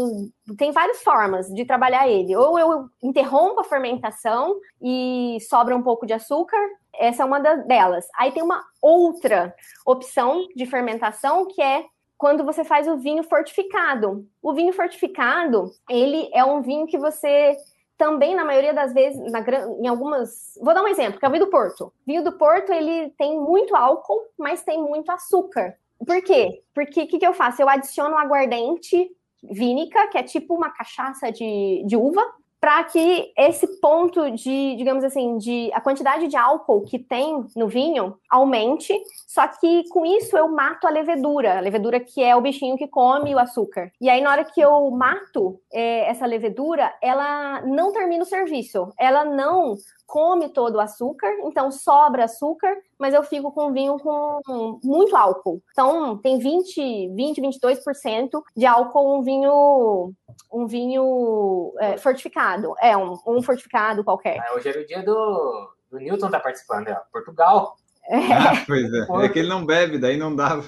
[SPEAKER 5] tem várias formas de trabalhar ele. Ou eu interrompo a fermentação e sobra um pouco de açúcar, essa é uma delas. Aí tem uma outra opção de fermentação que é quando você faz o vinho fortificado. O vinho fortificado, ele é um vinho que você também, na maioria das vezes, na, em algumas. Vou dar um exemplo, que é o vinho do Porto. Vinho do Porto, ele tem muito álcool, mas tem muito açúcar. Por quê? Porque o que, que eu faço? Eu adiciono aguardente vínica, que é tipo uma cachaça de, de uva, para que esse ponto de, digamos assim, de a quantidade de álcool que tem no vinho aumente, só que com isso eu mato a levedura, a levedura que é o bichinho que come o açúcar. E aí na hora que eu mato é, essa levedura, ela não termina o serviço, ela não come todo o açúcar, então sobra açúcar, mas eu fico com vinho com muito álcool. Então tem 20, 20, 22% de álcool um vinho um vinho é, fortificado. É um, um fortificado qualquer.
[SPEAKER 3] Ah, hoje era o dia do, do Newton tá participando, é, Portugal.
[SPEAKER 2] É. (laughs) Ah, pois é. É que ele não bebe, daí não dava.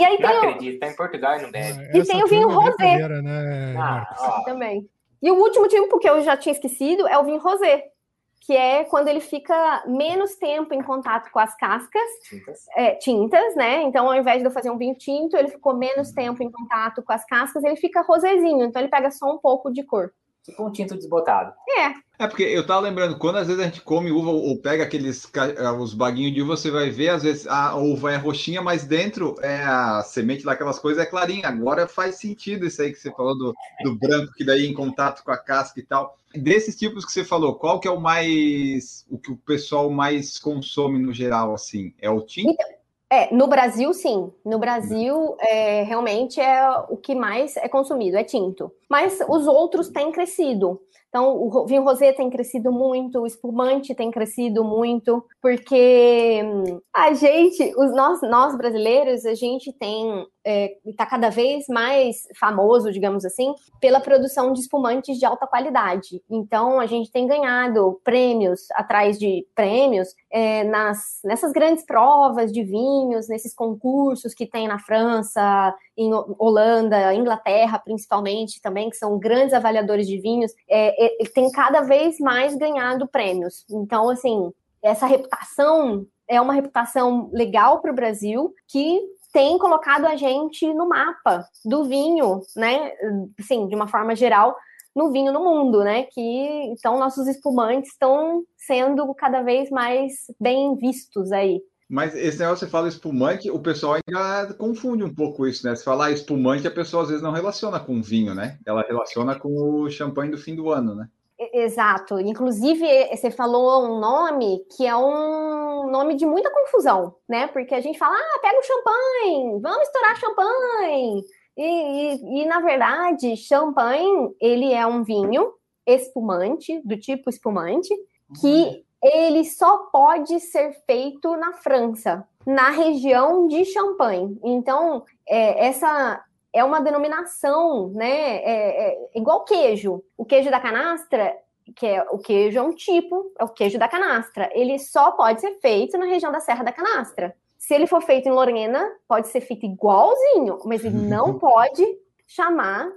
[SPEAKER 3] E aí não tem acredito, o... tá em Portugal e não bebe.
[SPEAKER 5] Ah, e tem o vinho rosé. Né, ah, também. E o último tipo que eu já tinha esquecido é o vinho rosé que é quando ele fica menos tempo em contato com as cascas, tintas, é, tintas né? Então, ao invés de eu fazer um vinho tinto, ele ficou menos tempo em contato com as cascas, ele fica rosezinho, então ele pega só um pouco de cor.
[SPEAKER 3] Tipo um tinto desbotado.
[SPEAKER 5] É.
[SPEAKER 2] É porque eu tava lembrando, quando às vezes a gente come uva ou pega aqueles eh, os baguinhos de uva, você vai ver, às vezes a uva é roxinha, mas dentro é a semente lá, aquelas coisas é clarinha. Agora faz sentido isso aí que você falou do, do branco, que daí em contato com a casca e tal. Desses tipos que você falou, qual que é o mais, o que o pessoal mais consome no geral, assim? É o tinto? Então,
[SPEAKER 5] é, no Brasil, sim. No Brasil, é, realmente é o que mais é consumido, é tinto. Mas os outros têm crescido. Então, o vinho rosé tem crescido muito, o espumante tem crescido muito, porque hum, a gente, os, nós, nós brasileiros, a gente tem está é, cada vez mais famoso, digamos assim, pela produção de espumantes de alta qualidade. Então, a gente tem ganhado prêmios atrás de prêmios é, nas, nessas grandes provas de vinhos, nesses concursos que tem na França, em Holanda, Inglaterra, principalmente, também, que são grandes avaliadores de vinhos, é, é, tem cada vez mais ganhado prêmios. Então, assim, essa reputação é uma reputação legal para o Brasil que tem colocado a gente no mapa do vinho, né? Sim, de uma forma geral, no vinho no mundo, né? Que então nossos espumantes estão sendo cada vez mais bem vistos aí.
[SPEAKER 2] Mas esse negócio você fala espumante, o pessoal ainda confunde um pouco isso, né? Se falar espumante, a pessoa às vezes não relaciona com vinho, né? Ela relaciona com o champanhe do fim do ano, né?
[SPEAKER 5] Exato. Inclusive, você falou um nome que é um nome de muita confusão, né? Porque a gente fala, ah, pega o champanhe, vamos estourar champanhe. E, e, e, na verdade, champanhe, ele é um vinho espumante, do tipo espumante, que ele só pode ser feito na França, na região de Champagne. Então, é, essa é uma denominação, né? É, é, igual queijo. O queijo da canastra, que é o queijo é um tipo, é o queijo da canastra. Ele só pode ser feito na região da Serra da Canastra. Se ele for feito em Lorena, pode ser feito igualzinho, mas ele (laughs) não pode chamar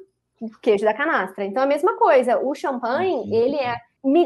[SPEAKER 5] queijo da canastra. Então, é a mesma coisa. O champanhe, ele é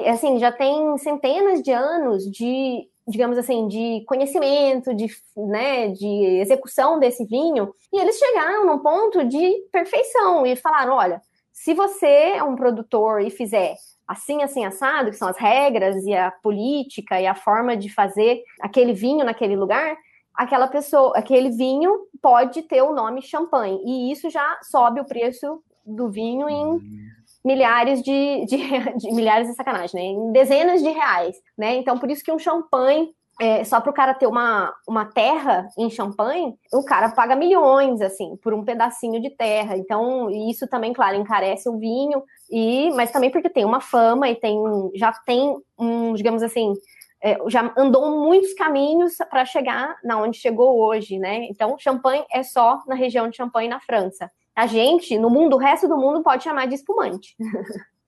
[SPEAKER 5] assim, já tem centenas de anos de digamos assim, de conhecimento, de, né, de execução desse vinho, e eles chegaram num ponto de perfeição e falaram: olha, se você é um produtor e fizer assim, assim, assado, que são as regras e a política e a forma de fazer aquele vinho naquele lugar, aquela pessoa, aquele vinho pode ter o nome champanhe, e isso já sobe o preço do vinho em hum milhares de, de, (laughs) de milhares de sacanagem, né? Em dezenas de reais, né? Então, por isso que um champanhe é, só para o cara ter uma, uma terra em champanhe, o cara paga milhões, assim, por um pedacinho de terra. Então, isso também, claro, encarece o vinho, e mas também porque tem uma fama e tem já tem um, digamos assim, é, já andou muitos caminhos para chegar na onde chegou hoje, né? Então, champanhe é só na região de Champagne, na França. A gente, no mundo, o resto do mundo pode chamar de espumante.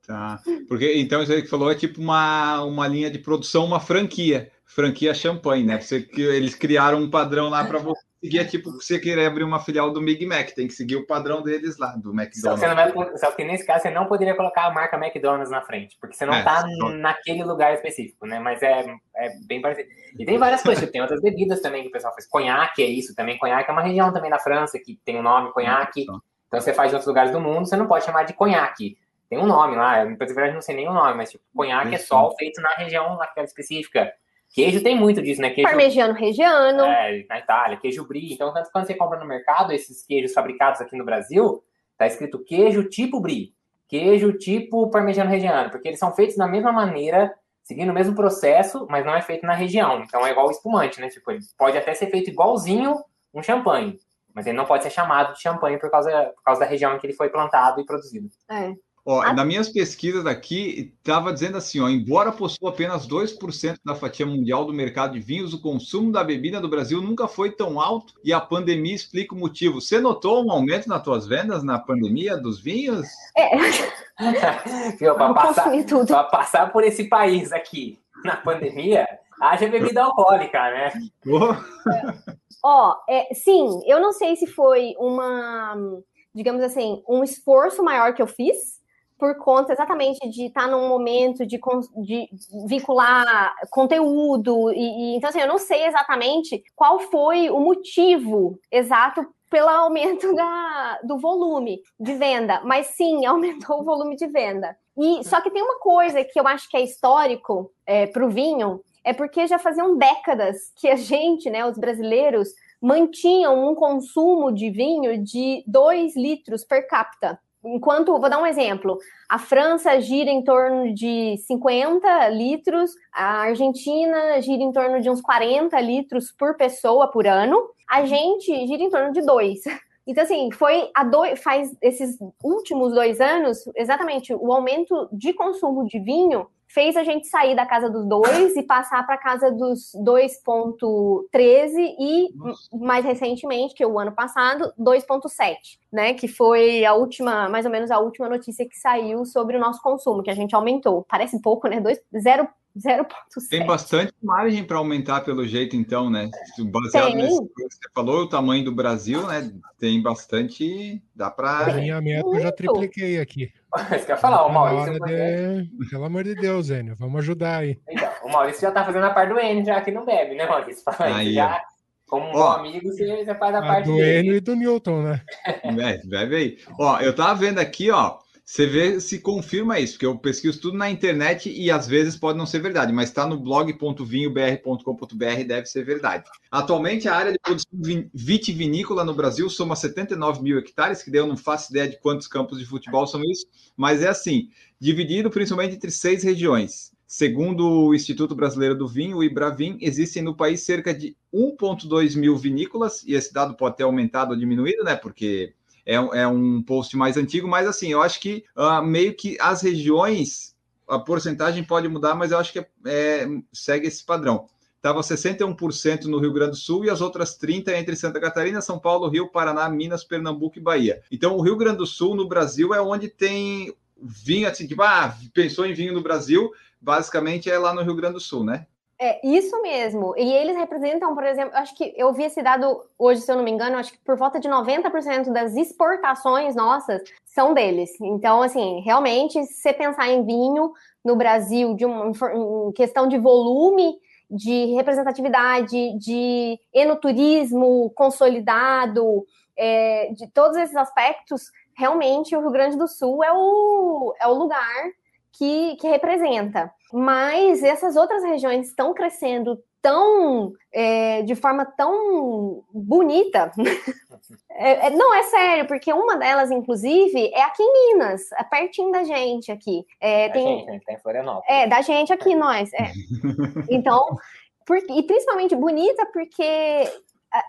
[SPEAKER 2] Tá. Porque então isso aí que falou é tipo uma, uma linha de produção, uma franquia, franquia champanhe, né? Você, eles criaram um padrão lá para você seguir, é tipo você querer abrir uma filial do Big Mac, tem que seguir o padrão deles lá, do McDonald's. Só,
[SPEAKER 3] vai, só que nesse caso você não poderia colocar a marca McDonald's na frente, porque você não está é, naquele lugar específico, né? Mas é, é bem parecido. E tem várias coisas, tem outras bebidas também que o pessoal faz. Conhaque é isso também, conhaque é uma região também da França que tem o um nome conhaque. Então você faz em outros lugares do mundo, você não pode chamar de conhaque. Tem um nome lá, eu, na verdade não sei nem o nome, mas tipo, conhaque é só feito na região naquela específica. Queijo tem muito disso, né? Queijo,
[SPEAKER 5] Parmegiano regiano.
[SPEAKER 3] É, na Itália, queijo brie. Então, tanto quando você compra no mercado esses queijos fabricados aqui no Brasil, tá escrito queijo tipo brie, queijo tipo parmegiano regiano, porque eles são feitos da mesma maneira, seguindo o mesmo processo, mas não é feito na região. Então é igual o espumante, né? Tipo, ele pode até ser feito igualzinho um champanhe, mas ele não pode ser chamado de champanhe por causa, por causa da região em que ele foi plantado e produzido.
[SPEAKER 5] É.
[SPEAKER 2] Ó, a... Nas minhas pesquisas aqui, estava dizendo assim, ó, embora possua apenas 2% da fatia mundial do mercado de vinhos, o consumo da bebida do Brasil nunca foi tão alto e a pandemia explica o motivo. Você notou um aumento nas tuas vendas na pandemia dos vinhos?
[SPEAKER 5] É. (laughs)
[SPEAKER 3] Para passar, passar por esse país aqui na pandemia, haja bebida alcoólica, né?
[SPEAKER 5] Oh. Ó, é, sim, eu não sei se foi uma, digamos assim, um esforço maior que eu fiz, por conta exatamente de estar num momento de, de vincular conteúdo. E, e, então, assim, eu não sei exatamente qual foi o motivo exato pelo aumento da, do volume de venda, mas sim, (laughs) aumentou o volume de venda. E só que tem uma coisa que eu acho que é histórico é, para o vinho, é porque já faziam décadas que a gente, né, os brasileiros, mantinham um consumo de vinho de 2 litros per capita. Enquanto, vou dar um exemplo, a França gira em torno de 50 litros, a Argentina gira em torno de uns 40 litros por pessoa por ano, a gente gira em torno de 2. (laughs) Então, assim, foi a dois, faz esses últimos dois anos, exatamente, o aumento de consumo de vinho fez a gente sair da casa dos dois e passar para a casa dos 2,13 e Nossa. mais recentemente, que é o ano passado, 2,7, né? Que foi a última, mais ou menos a última notícia que saiu sobre o nosso consumo, que a gente aumentou. Parece pouco, né? 0,7. 0,7.
[SPEAKER 2] Tem bastante margem para aumentar pelo jeito, então, né? Baseado tem. nesse que você falou, o tamanho do Brasil, né? Tem bastante. Dá para.
[SPEAKER 1] A minha meta eu já tripliquei aqui. (laughs)
[SPEAKER 3] Você quer falar, o Maurício.
[SPEAKER 1] De... Pelo amor de Deus, Enio, vamos ajudar aí.
[SPEAKER 3] Então, o Maurício já tá fazendo a parte do Enio, já que não bebe, né, Maurício? Aí, já, como um amigo, você já faz a, a parte
[SPEAKER 1] do Enio e do Newton, né?
[SPEAKER 2] É, bebe aí. Ó, eu tava vendo aqui, ó. Você vê se confirma isso, porque eu pesquiso tudo na internet e às vezes pode não ser verdade, mas está no blog.vinhobr.com.br deve ser verdade. Atualmente, a área de produção vitivinícola no Brasil soma 79 mil hectares, que eu não faço ideia de quantos campos de futebol são isso, mas é assim, dividido principalmente entre seis regiões. Segundo o Instituto Brasileiro do Vinho, o Ibravin, existem no país cerca de 1,2 mil vinícolas, e esse dado pode ter aumentado ou diminuído, né? Porque é, é um post mais antigo, mas assim, eu acho que uh, meio que as regiões, a porcentagem pode mudar, mas eu acho que é, é segue esse padrão. Estava 61% no Rio Grande do Sul e as outras 30% entre Santa Catarina, São Paulo, Rio, Paraná, Minas, Pernambuco e Bahia. Então, o Rio Grande do Sul, no Brasil, é onde tem vinho, assim, tipo, ah, pensou em vinho no Brasil, basicamente é lá no Rio Grande do Sul, né?
[SPEAKER 5] É isso mesmo. E eles representam, por exemplo, acho que eu vi esse dado hoje, se eu não me engano, acho que por volta de 90% das exportações nossas são deles. Então, assim, realmente, se você pensar em vinho no Brasil, de uma em questão de volume, de representatividade, de enoturismo consolidado, é, de todos esses aspectos, realmente o Rio Grande do Sul é o, é o lugar que, que representa. Mas essas outras regiões estão crescendo tão é, de forma tão bonita. (laughs) é, é, não, é sério, porque uma delas, inclusive, é aqui em Minas, é pertinho da gente aqui. É,
[SPEAKER 3] da tem, gente, tem Florianópolis.
[SPEAKER 5] É, da gente aqui, nós. É. (laughs) Então, por, e principalmente bonita porque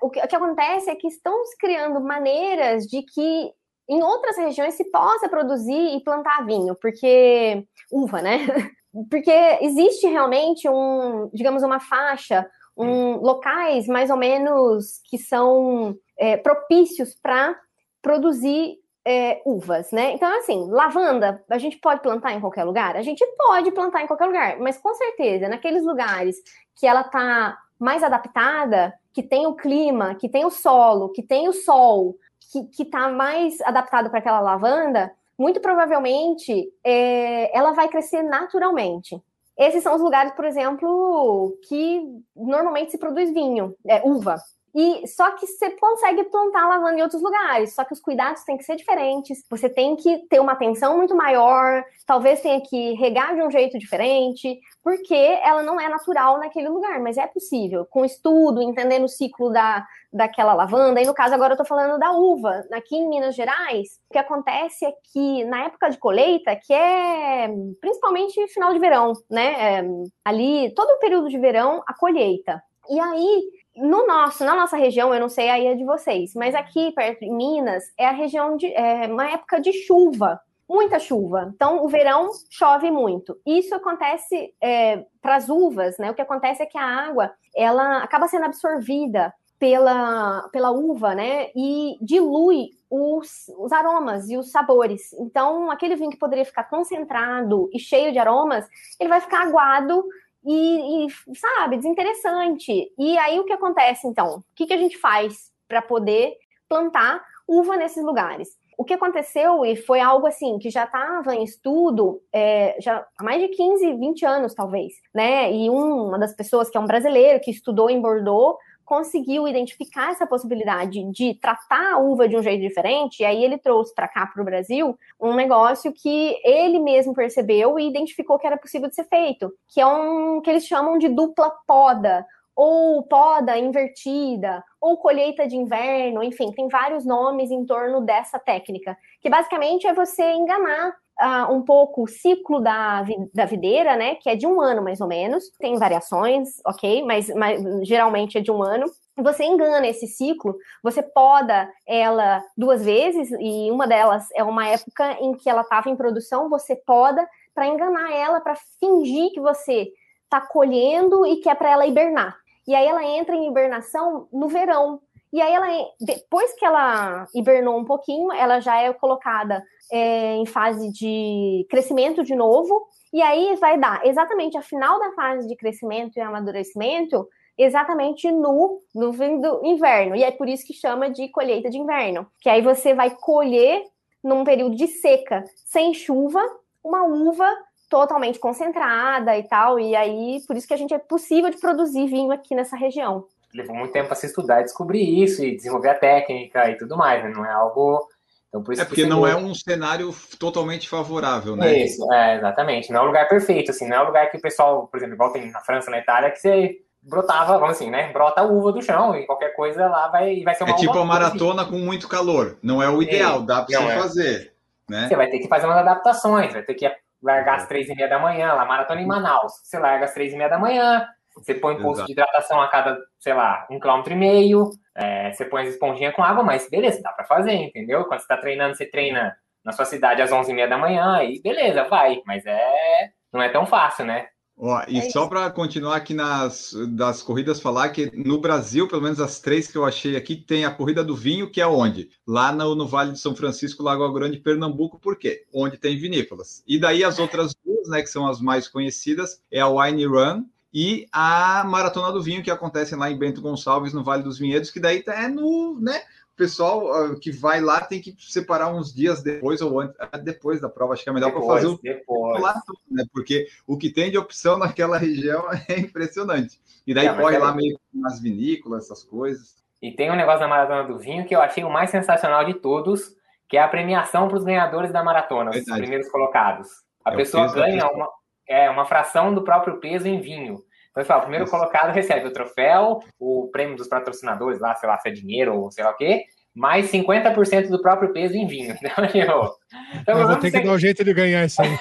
[SPEAKER 5] o que, o que acontece é que estão se criando maneiras de que em outras regiões se possa produzir e plantar vinho, porque uva, né? (laughs) Porque existe realmente um, digamos, uma faixa, um locais mais ou menos que são é, propícios para produzir é, uvas, né? Então, assim, lavanda, a gente pode plantar em qualquer lugar? A gente pode plantar em qualquer lugar, mas com certeza, naqueles lugares que ela está mais adaptada, que tem o clima, que tem o solo, que tem o sol, que está mais adaptado para aquela lavanda, muito provavelmente é, ela vai crescer naturalmente. Esses são os lugares, por exemplo, que normalmente se produz vinho, é, uva. E só que você consegue plantar lavanda em outros lugares, só que os cuidados têm que ser diferentes. Você tem que ter uma atenção muito maior, talvez tenha que regar de um jeito diferente, porque ela não é natural naquele lugar, mas é possível, com estudo, entendendo o ciclo da, daquela lavanda. E no caso, agora eu tô falando da uva. Aqui em Minas Gerais, o que acontece é que na época de colheita, que é principalmente final de verão, né? É, ali, todo o período de verão, a colheita. E aí, no nosso, na nossa região, eu não sei aí de vocês, mas aqui perto de Minas é a região de é uma época de chuva, muita chuva. Então, o verão chove muito. Isso acontece é, para as uvas, né? O que acontece é que a água ela acaba sendo absorvida pela, pela uva, né? E dilui os, os aromas e os sabores. Então, aquele vinho que poderia ficar concentrado e cheio de aromas, ele vai ficar aguado e, e, sabe, desinteressante. E aí o que acontece então? O que, que a gente faz para poder plantar uva nesses lugares? o que aconteceu, e foi algo assim, que já estava em estudo é, já há mais de 15, 20 anos, talvez, né? E uma das pessoas, que é um brasileiro, que estudou em Bordeaux, conseguiu identificar essa possibilidade de tratar a uva de um jeito diferente, e aí ele trouxe para cá, para o Brasil, um negócio que ele mesmo percebeu e identificou que era possível de ser feito, que é um que eles chamam de dupla poda, ou poda invertida, ou colheita de inverno, enfim, tem vários nomes em torno dessa técnica, que basicamente é você enganar uh, um pouco o ciclo da, da videira, né, que é de um ano mais ou menos, tem variações, ok, mas, mas geralmente é de um ano, você engana esse ciclo, você poda ela duas vezes, e uma delas é uma época em que ela estava em produção, você poda para enganar ela, para fingir que você está colhendo e que é para ela hibernar. E aí ela entra em hibernação no verão. E aí ela, depois que ela hibernou um pouquinho, ela já é colocada é, em fase de crescimento de novo. E aí vai dar exatamente a final da fase de crescimento e amadurecimento, exatamente no, no fim do inverno. E é por isso que chama de colheita de inverno. Que aí você vai colher num período de seca, sem chuva, uma uva totalmente concentrada e tal, e aí por isso que a gente é possível de produzir vinho aqui nessa região.
[SPEAKER 3] Levou muito tempo para se estudar e descobrir isso e desenvolver a técnica e tudo mais, né? Não é algo
[SPEAKER 2] então, por isso é porque não é um cenário totalmente favorável, né?
[SPEAKER 3] Isso, é, exatamente. Não é um lugar perfeito, assim, não é um lugar que o pessoal, por exemplo, igual tem na França, na Itália, que você brotava, vamos assim, né? Brota uva do chão e qualquer coisa lá vai, vai ser uma
[SPEAKER 2] É tipo a maratona com muito calor. Não é o ideal, é, dá para você é. fazer. Né?
[SPEAKER 3] Você vai ter que fazer umas adaptações, vai ter que largar às três e meia da manhã, lá, maratona em Manaus. Você larga às três e meia da manhã, você põe posto Exato. de hidratação a cada, sei lá, um quilômetro e meio, é, você põe as esponjinhas com água, mas beleza, dá para fazer, entendeu? Quando você tá treinando, você treina na sua cidade às onze e meia da manhã, e beleza, vai. Mas é, não é tão fácil, né?
[SPEAKER 2] Ó, e é só para continuar aqui nas das corridas, falar que no Brasil, pelo menos as três que eu achei aqui, tem a corrida do vinho, que é onde? Lá no, no Vale de São Francisco, Lagoa Grande, Pernambuco, por quê? Onde tem vinícolas. E daí as outras duas, né, que são as mais conhecidas, é a Wine Run e a Maratona do Vinho, que acontece lá em Bento Gonçalves, no Vale dos Vinhedos, que daí é no, né, pessoal uh, que vai lá tem que separar uns dias depois ou antes, ah, depois da prova. Acho que é melhor para fazer o
[SPEAKER 3] depois. lá,
[SPEAKER 2] né? Porque o que tem de opção naquela (laughs) região é impressionante. E daí é, corre é... lá meio nas vinícolas, essas coisas.
[SPEAKER 3] E tem um negócio da maratona do vinho que eu achei o mais sensacional de todos, que é a premiação para os ganhadores da maratona, Verdade. os primeiros colocados. A é pessoa ganha uma, é, uma fração do próprio peso em vinho. Então, fala, o primeiro Isso. colocado recebe o troféu, o prêmio dos patrocinadores lá, sei lá, se é dinheiro ou sei lá o quê, mais 50% do próprio peso em vinho. Então, (laughs)
[SPEAKER 1] então eu vou ter que dar um jeito de ganhar isso aí. (laughs)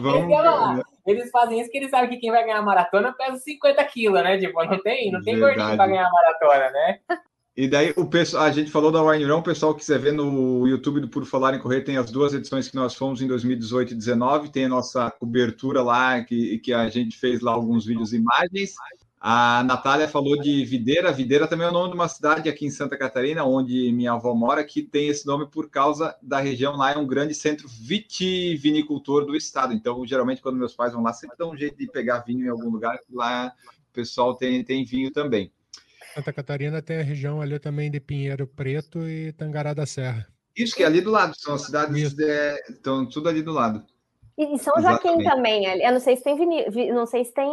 [SPEAKER 3] Vamos... Eles fazem isso que eles sabem que quem vai ganhar a maratona pesa 50 quilos, né? Tipo, não tem, não tem gordinho para ganhar a maratona, né?
[SPEAKER 2] E daí o pessoal, a gente falou da Wine Run, o pessoal que ver no YouTube do Por Falar em Correr tem as duas edições que nós fomos em 2018 e 2019, tem a nossa cobertura lá que, que a gente fez lá alguns vídeos e imagens. A Natália falou de Videira. Videira também é o nome de uma cidade aqui em Santa Catarina, onde minha avó mora, que tem esse nome por causa da região lá, é um grande centro vitivinicultor do estado. Então, geralmente, quando meus pais vão lá, sempre dá um jeito de pegar vinho em algum lugar, lá o pessoal tem, tem vinho também.
[SPEAKER 1] Santa Catarina tem a região ali também de Pinheiro Preto e Tangará da Serra.
[SPEAKER 2] Isso que é ali do lado, são as cidades de, estão tudo ali do lado.
[SPEAKER 5] E São Joaquim Exatamente. também, eu não sei se tem vini... não sei se tem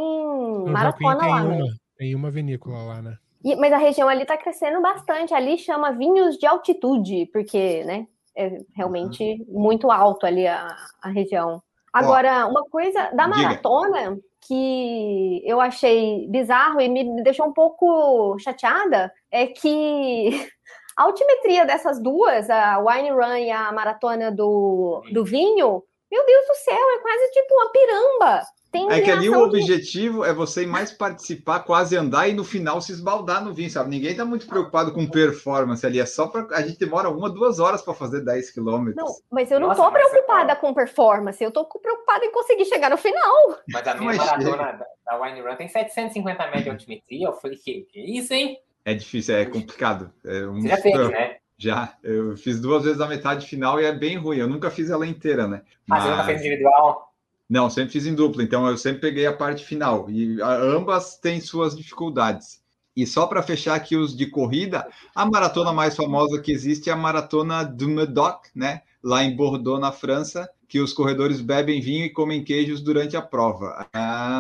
[SPEAKER 5] maratona
[SPEAKER 1] tem
[SPEAKER 5] lá,
[SPEAKER 1] né? uma, né? Tem uma vinícola lá, né?
[SPEAKER 5] E, mas a região ali está crescendo bastante. Ali chama vinhos de altitude, porque, né, é realmente uhum. muito alto ali a, a região. Agora, Ó, uma coisa da maratona, diga que eu achei bizarro e me deixou um pouco chateada é que (laughs) a altimetria dessas duas, a Wine Run e a maratona do, do vinho, meu Deus do céu, é quase tipo uma piramba.
[SPEAKER 2] Tem é que ali o objetivo é você mais participar, quase andar e no final se esbaldar no vinho, sabe? Ninguém tá muito preocupado com performance ali, é só para a gente demora uma, duas horas para fazer 10 quilômetros.
[SPEAKER 5] Não, mas eu não Nossa, tô preocupada com performance, eu tô preocupada em conseguir chegar no final.
[SPEAKER 3] Mas a minha maratona da, da Wine Run tem 750 metros de altimetria, eu falei, que, que isso, hein?
[SPEAKER 2] É difícil, é complicado. É
[SPEAKER 3] um... Você já fez, né?
[SPEAKER 2] Já, eu fiz duas vezes a metade final e é bem ruim. Eu nunca fiz ela inteira, né?
[SPEAKER 3] Mas... Ah, você nunca fez individual?
[SPEAKER 2] Não, sempre fiz em dupla, então eu sempre peguei a parte final. E ambas têm suas dificuldades. E só para fechar aqui os de corrida, a maratona mais famosa que existe é a maratona do Medoc, né? Lá em Bordeaux, na França, que os corredores bebem vinho e comem queijos durante a prova.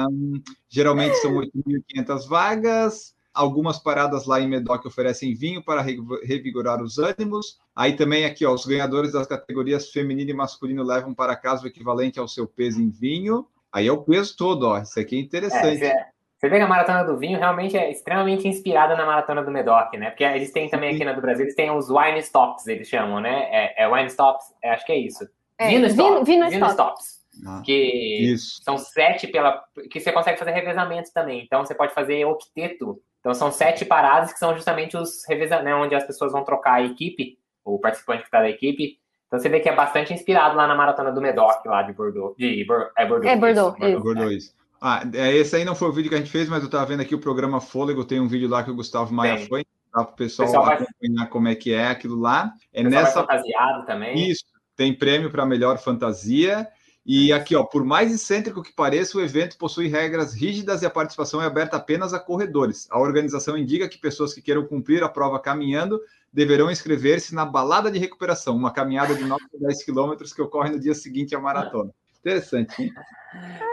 [SPEAKER 2] Um, geralmente são 8.500 vagas. Algumas paradas lá em Medoc oferecem vinho para revigorar os ânimos. Aí também aqui, ó, os ganhadores das categorias feminino e masculino levam para casa o equivalente ao seu peso em vinho. Aí é o peso todo, ó. Isso aqui é interessante. É,
[SPEAKER 3] você vê que a maratona do vinho realmente é extremamente inspirada na maratona do Medoc, né? Porque eles têm também aqui na do Brasil, eles têm os wine stops, eles chamam, né? É, é wine stops, é, acho que é isso.
[SPEAKER 5] É, vino stops. Vino,
[SPEAKER 3] vino stops. Ah, que isso. são sete pela. que você consegue fazer revezamento também. Então você pode fazer octeto. Então são sete paradas que são justamente os revezamentos, né, onde as pessoas vão trocar a equipe, o participante que está da equipe. Então você vê que é bastante inspirado lá na maratona do Medoc, lá de Bordeaux. De, é Bordeaux.
[SPEAKER 5] É Bordeaux.
[SPEAKER 2] Isso, Bordeaux. Bordeaux. Ah, é, esse aí não foi o vídeo que a gente fez, mas eu estava vendo aqui o programa Fôlego, tem um vídeo lá que o Gustavo Maia Bem, foi, para o pessoal, pessoal acompanhar vai... como é que é aquilo lá. É nessa
[SPEAKER 3] fantasiado também.
[SPEAKER 2] Isso, tem prêmio para melhor fantasia. E aqui, ó, por mais excêntrico que pareça, o evento possui regras rígidas e a participação é aberta apenas a corredores. A organização indica que pessoas que queiram cumprir a prova caminhando deverão inscrever-se na balada de recuperação, uma caminhada de 9 a 10 quilômetros que ocorre no dia seguinte à maratona. Interessante, hein?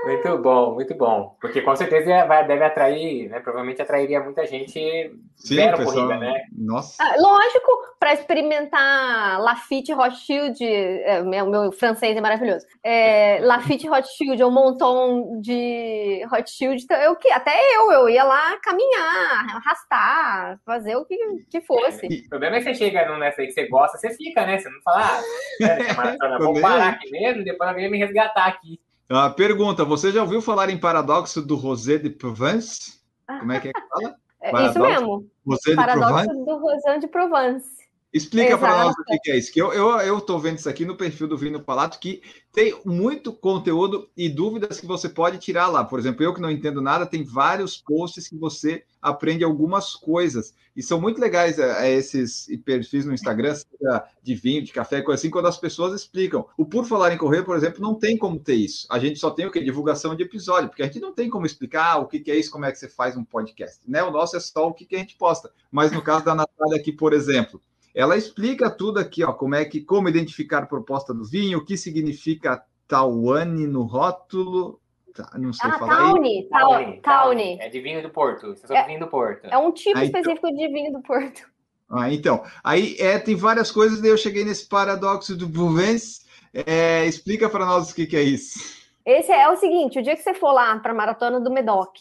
[SPEAKER 3] Muito bom, muito bom. Porque com certeza vai, deve atrair, né? Provavelmente atrairia muita gente
[SPEAKER 2] Sim, zero pessoal, corrida, né?
[SPEAKER 5] Nossa. Ah, lógico, para experimentar Lafitte Rothschild, é, meu, meu francês é maravilhoso. É, Lafitte Rothschild, um montão de Rothschild, então, eu que até eu, eu ia lá caminhar, arrastar, fazer o que, que fosse.
[SPEAKER 3] É, o problema é que você chega nessa aí que você gosta, você fica, né? Você não fala, ah, é, vou (laughs) parar aqui mesmo, depois alguém me resgatar aqui.
[SPEAKER 2] Ah, pergunta: você já ouviu falar em paradoxo do Rosé de Provence? Como é que é que fala?
[SPEAKER 5] É isso mesmo. Rosé paradoxo de do Rosé de Provence.
[SPEAKER 2] Explica para nós o que é isso. Que eu estou eu, eu vendo isso aqui no perfil do Vino Palato, que tem muito conteúdo e dúvidas que você pode tirar lá. Por exemplo, eu que não entendo nada, tem vários posts que você aprende algumas coisas. E são muito legais é, é esses perfis no Instagram, seja de vinho, de café, coisa assim, quando as pessoas explicam. O Por Falar em Correr, por exemplo, não tem como ter isso. A gente só tem o quê? Divulgação de episódio, porque a gente não tem como explicar ah, o que, que é isso, como é que você faz um podcast. Né? O nosso é só o que, que a gente posta. Mas no caso da Natália aqui, por exemplo, ela explica tudo aqui, ó, como é que, como identificar a proposta do vinho, o que significa Tawane no rótulo. Tá, não sei ah, falar
[SPEAKER 5] Taune, Taune, Taune.
[SPEAKER 3] É de vinho do Porto. Isso é, vinho do Porto.
[SPEAKER 5] É um tipo ah, então... específico de vinho do Porto.
[SPEAKER 2] Ah, então. Aí é, tem várias coisas, daí eu cheguei nesse paradoxo do Provence. É, explica para nós o que, que é isso.
[SPEAKER 5] Esse é o seguinte: o dia que você for lá para a maratona do Medoc,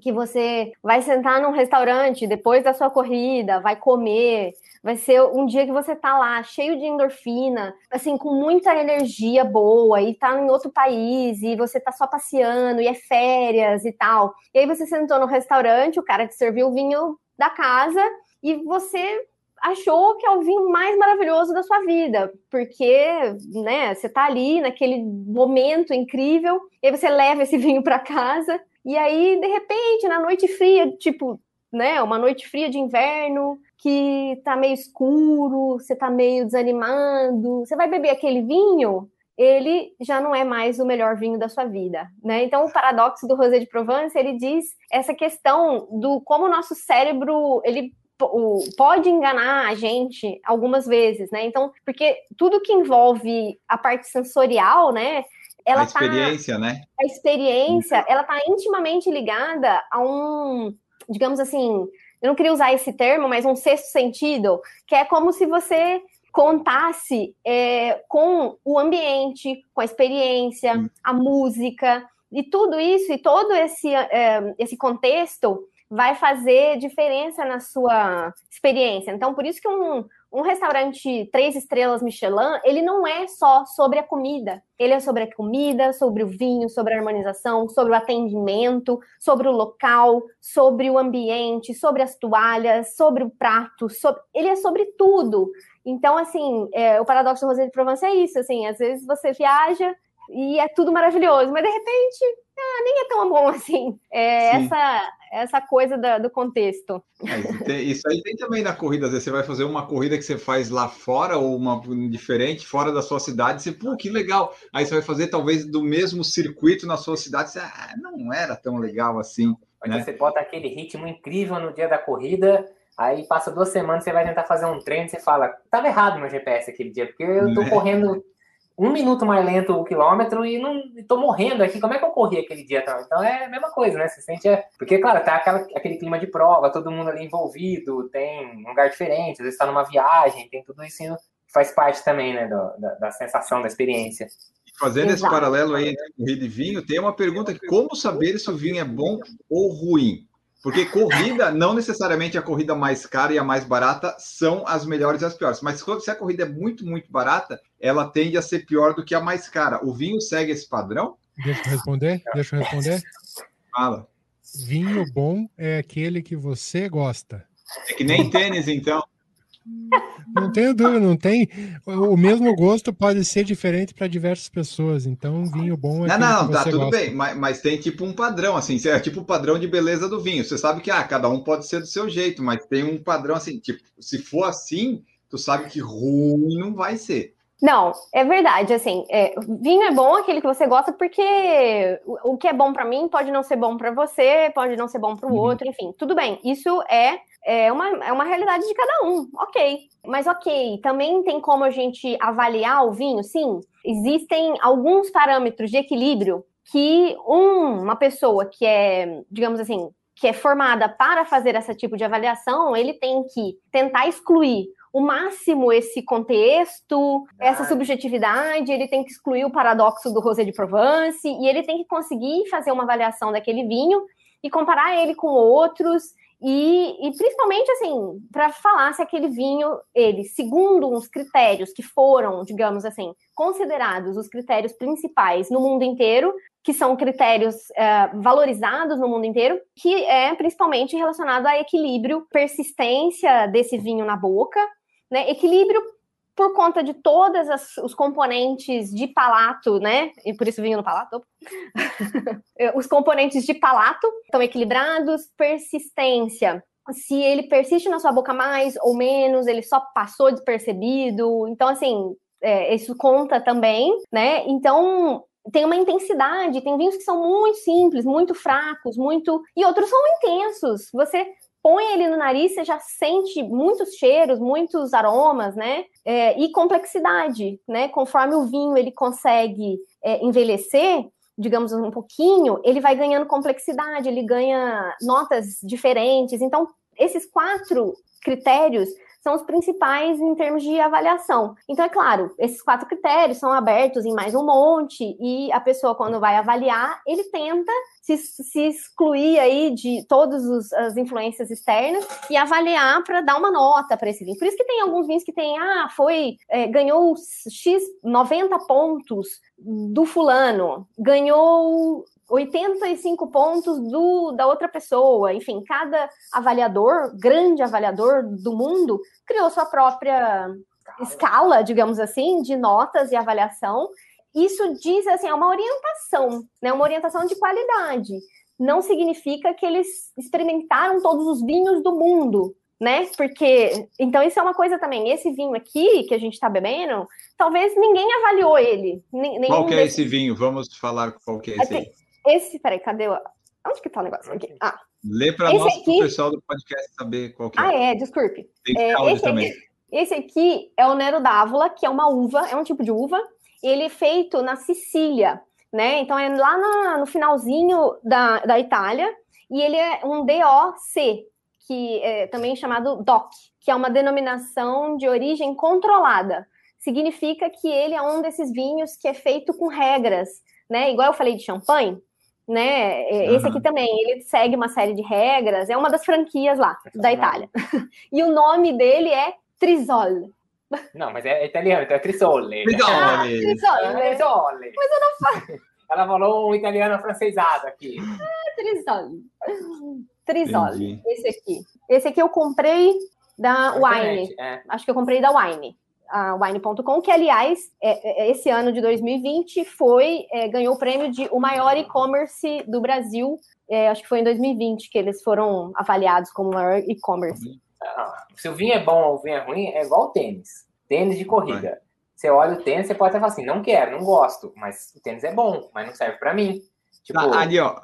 [SPEAKER 5] que você vai sentar num restaurante depois da sua corrida, vai comer, vai ser um dia que você tá lá cheio de endorfina, assim, com muita energia boa e tá em outro país e você tá só passeando e é férias e tal. E aí você sentou no restaurante, o cara te serviu o vinho da casa e você achou que é o vinho mais maravilhoso da sua vida, porque, né, você tá ali naquele momento incrível, e aí você leva esse (laughs) vinho para casa e aí, de repente, na noite fria, tipo, né, uma noite fria de inverno, que tá meio escuro, você tá meio desanimado, você vai beber aquele vinho, ele já não é mais o melhor vinho da sua vida, né? Então, o paradoxo do Rosé de Provence, ele diz essa questão do como o nosso cérebro, ele pode enganar a gente algumas vezes, né? Então, porque tudo que envolve a parte sensorial, né, ela
[SPEAKER 2] a tá experiência,
[SPEAKER 5] tá,
[SPEAKER 2] né?
[SPEAKER 5] A experiência, ela tá intimamente ligada a um, digamos assim, eu não queria usar esse termo, mas um sexto sentido, que é como se você contasse é, com o ambiente, com a experiência, hum. a música, e tudo isso, e todo esse, é, esse contexto vai fazer diferença na sua experiência. Então, por isso que um, um restaurante três estrelas Michelin, ele não é só sobre a comida. Ele é sobre a comida, sobre o vinho, sobre a harmonização, sobre o atendimento, sobre o local, sobre o ambiente, sobre as toalhas, sobre o prato. Sobre... Ele é sobre tudo. Então, assim, é, o paradoxo do Rosé de Provence é isso. Assim, às vezes você viaja e é tudo maravilhoso, mas de repente ah, nem é tão bom (laughs) assim. É essa essa coisa da, do contexto.
[SPEAKER 2] É, isso aí tem também na corrida. Às vezes você vai fazer uma corrida que você faz lá fora ou uma diferente, fora da sua cidade. Você, pô, que legal. Aí você vai fazer talvez do mesmo circuito na sua cidade. Você, ah, não era tão legal assim.
[SPEAKER 3] Né? você bota aquele ritmo incrível no dia da corrida, aí passa duas semanas, você vai tentar fazer um treino, você fala, tava errado meu GPS aquele dia, porque eu tô é. correndo um minuto mais lento o quilômetro e não estou morrendo aqui. Como é que eu corri aquele dia? Então é a mesma coisa, né? Você sente. É... Porque, claro, tá aquela, aquele clima de prova, todo mundo ali envolvido, tem um lugar diferente, às vezes está numa viagem, tem tudo isso faz parte também, né, do, da, da, sensação, da experiência.
[SPEAKER 2] Fazendo Exato. esse paralelo aí entre corrida e vinho, tem uma pergunta que como saber se o vinho é bom ou ruim? Porque corrida, não necessariamente a corrida mais cara e a mais barata são as melhores e as piores. Mas se a corrida é muito, muito barata, ela tende a ser pior do que a mais cara. O vinho segue esse padrão?
[SPEAKER 1] Deixa eu responder. Deixa eu responder.
[SPEAKER 2] Fala.
[SPEAKER 1] Vinho bom é aquele que você gosta.
[SPEAKER 2] É que nem tênis, então.
[SPEAKER 1] Não tenho dúvida, não tem. O mesmo gosto pode ser diferente para diversas pessoas. Então, vinho bom
[SPEAKER 2] é. Não, não, tá tudo gosta. bem, mas, mas, tem tipo um padrão, assim, é tipo o padrão de beleza do vinho. Você sabe que ah, cada um pode ser do seu jeito, mas tem um padrão assim, tipo, se for assim, tu sabe que ruim não vai ser.
[SPEAKER 5] Não, é verdade. Assim, é, vinho é bom aquele que você gosta porque o, o que é bom para mim pode não ser bom para você, pode não ser bom para o uhum. outro, enfim, tudo bem. Isso é é uma, é uma realidade de cada um, ok. Mas ok, também tem como a gente avaliar o vinho? Sim, existem alguns parâmetros de equilíbrio que um, uma pessoa que é, digamos assim, que é formada para fazer esse tipo de avaliação, ele tem que tentar excluir o máximo esse contexto, essa subjetividade, ele tem que excluir o paradoxo do Rosé de Provence e ele tem que conseguir fazer uma avaliação daquele vinho e comparar ele com outros e, e, principalmente assim, para falar se aquele vinho, ele, segundo uns critérios que foram, digamos assim, considerados os critérios principais no mundo inteiro, que são critérios é, valorizados no mundo inteiro, que é principalmente relacionado a equilíbrio, persistência desse vinho na boca, né? Equilíbrio por conta de todos os componentes de palato, né? E por isso vinho no palato. (laughs) os componentes de palato estão equilibrados, persistência. Se ele persiste na sua boca mais ou menos, ele só passou despercebido. Então, assim, é, isso conta também, né? Então, tem uma intensidade, tem vinhos que são muito simples, muito fracos, muito. E outros são intensos. Você põe ele no nariz, você já sente muitos cheiros, muitos aromas, né? É, e complexidade, né? Conforme o vinho ele consegue é, envelhecer, digamos um pouquinho, ele vai ganhando complexidade, ele ganha notas diferentes. Então, esses quatro critérios são os principais em termos de avaliação. Então, é claro, esses quatro critérios são abertos em mais um monte, e a pessoa, quando vai avaliar, ele tenta se, se excluir aí de todas as influências externas e avaliar para dar uma nota para esse vinho. Por isso que tem alguns vinhos que tem, ah, foi, é, ganhou X 90 pontos do fulano, ganhou 85 pontos do, da outra pessoa. Enfim, cada avaliador, grande avaliador do mundo, criou sua própria escala, digamos assim, de notas e avaliação. Isso diz assim, é uma orientação, né? Uma orientação de qualidade. Não significa que eles experimentaram todos os vinhos do mundo, né? Porque então isso é uma coisa também. Esse vinho aqui que a gente está bebendo, talvez ninguém avaliou ele.
[SPEAKER 2] Qual que é esse vinho? Vamos falar qual que é esse. Aí.
[SPEAKER 5] Esse, peraí, cadê o. Onde que tá o negócio? Aqui. Ah.
[SPEAKER 2] Lê para nós, aqui... o pessoal do podcast saber qual que é.
[SPEAKER 5] Ah, é, desculpe. Tem é, esse, também. Aqui, esse aqui é o Nero d'Avola, que é uma uva, é um tipo de uva. Ele é feito na Sicília, né? Então é lá no, no finalzinho da, da Itália. E ele é um DOC, que é também chamado DOC, que é uma denominação de origem controlada. Significa que ele é um desses vinhos que é feito com regras, né? Igual eu falei de champanhe, né? Esse aqui também, ele segue uma série de regras, é uma das franquias lá da Itália. (laughs) e o nome dele é Trisol.
[SPEAKER 3] Não, mas é italiano, então é Trisole.
[SPEAKER 5] Trisole. Ah, Trisole.
[SPEAKER 3] É, Trisole.
[SPEAKER 5] Mas eu não falo.
[SPEAKER 3] Ela falou um italiano francesado aqui.
[SPEAKER 5] Ah, Trisole. Trisole. Esse aqui. Esse aqui eu comprei da Wine. É. Acho que eu comprei da Wine a Wine.com, que aliás, é, é, esse ano de 2020 foi é, ganhou o prêmio de o maior e-commerce do Brasil. É, acho que foi em 2020 que eles foram avaliados como o maior e-commerce.
[SPEAKER 3] Ah, se o vinho é bom ou o vinho é ruim, é igual tênis. Tênis de corrida. Você olha o tênis, você pode até falar assim, não quero, não gosto, mas o tênis é bom, mas não serve para mim.
[SPEAKER 2] Tipo... Tá, ali, ó,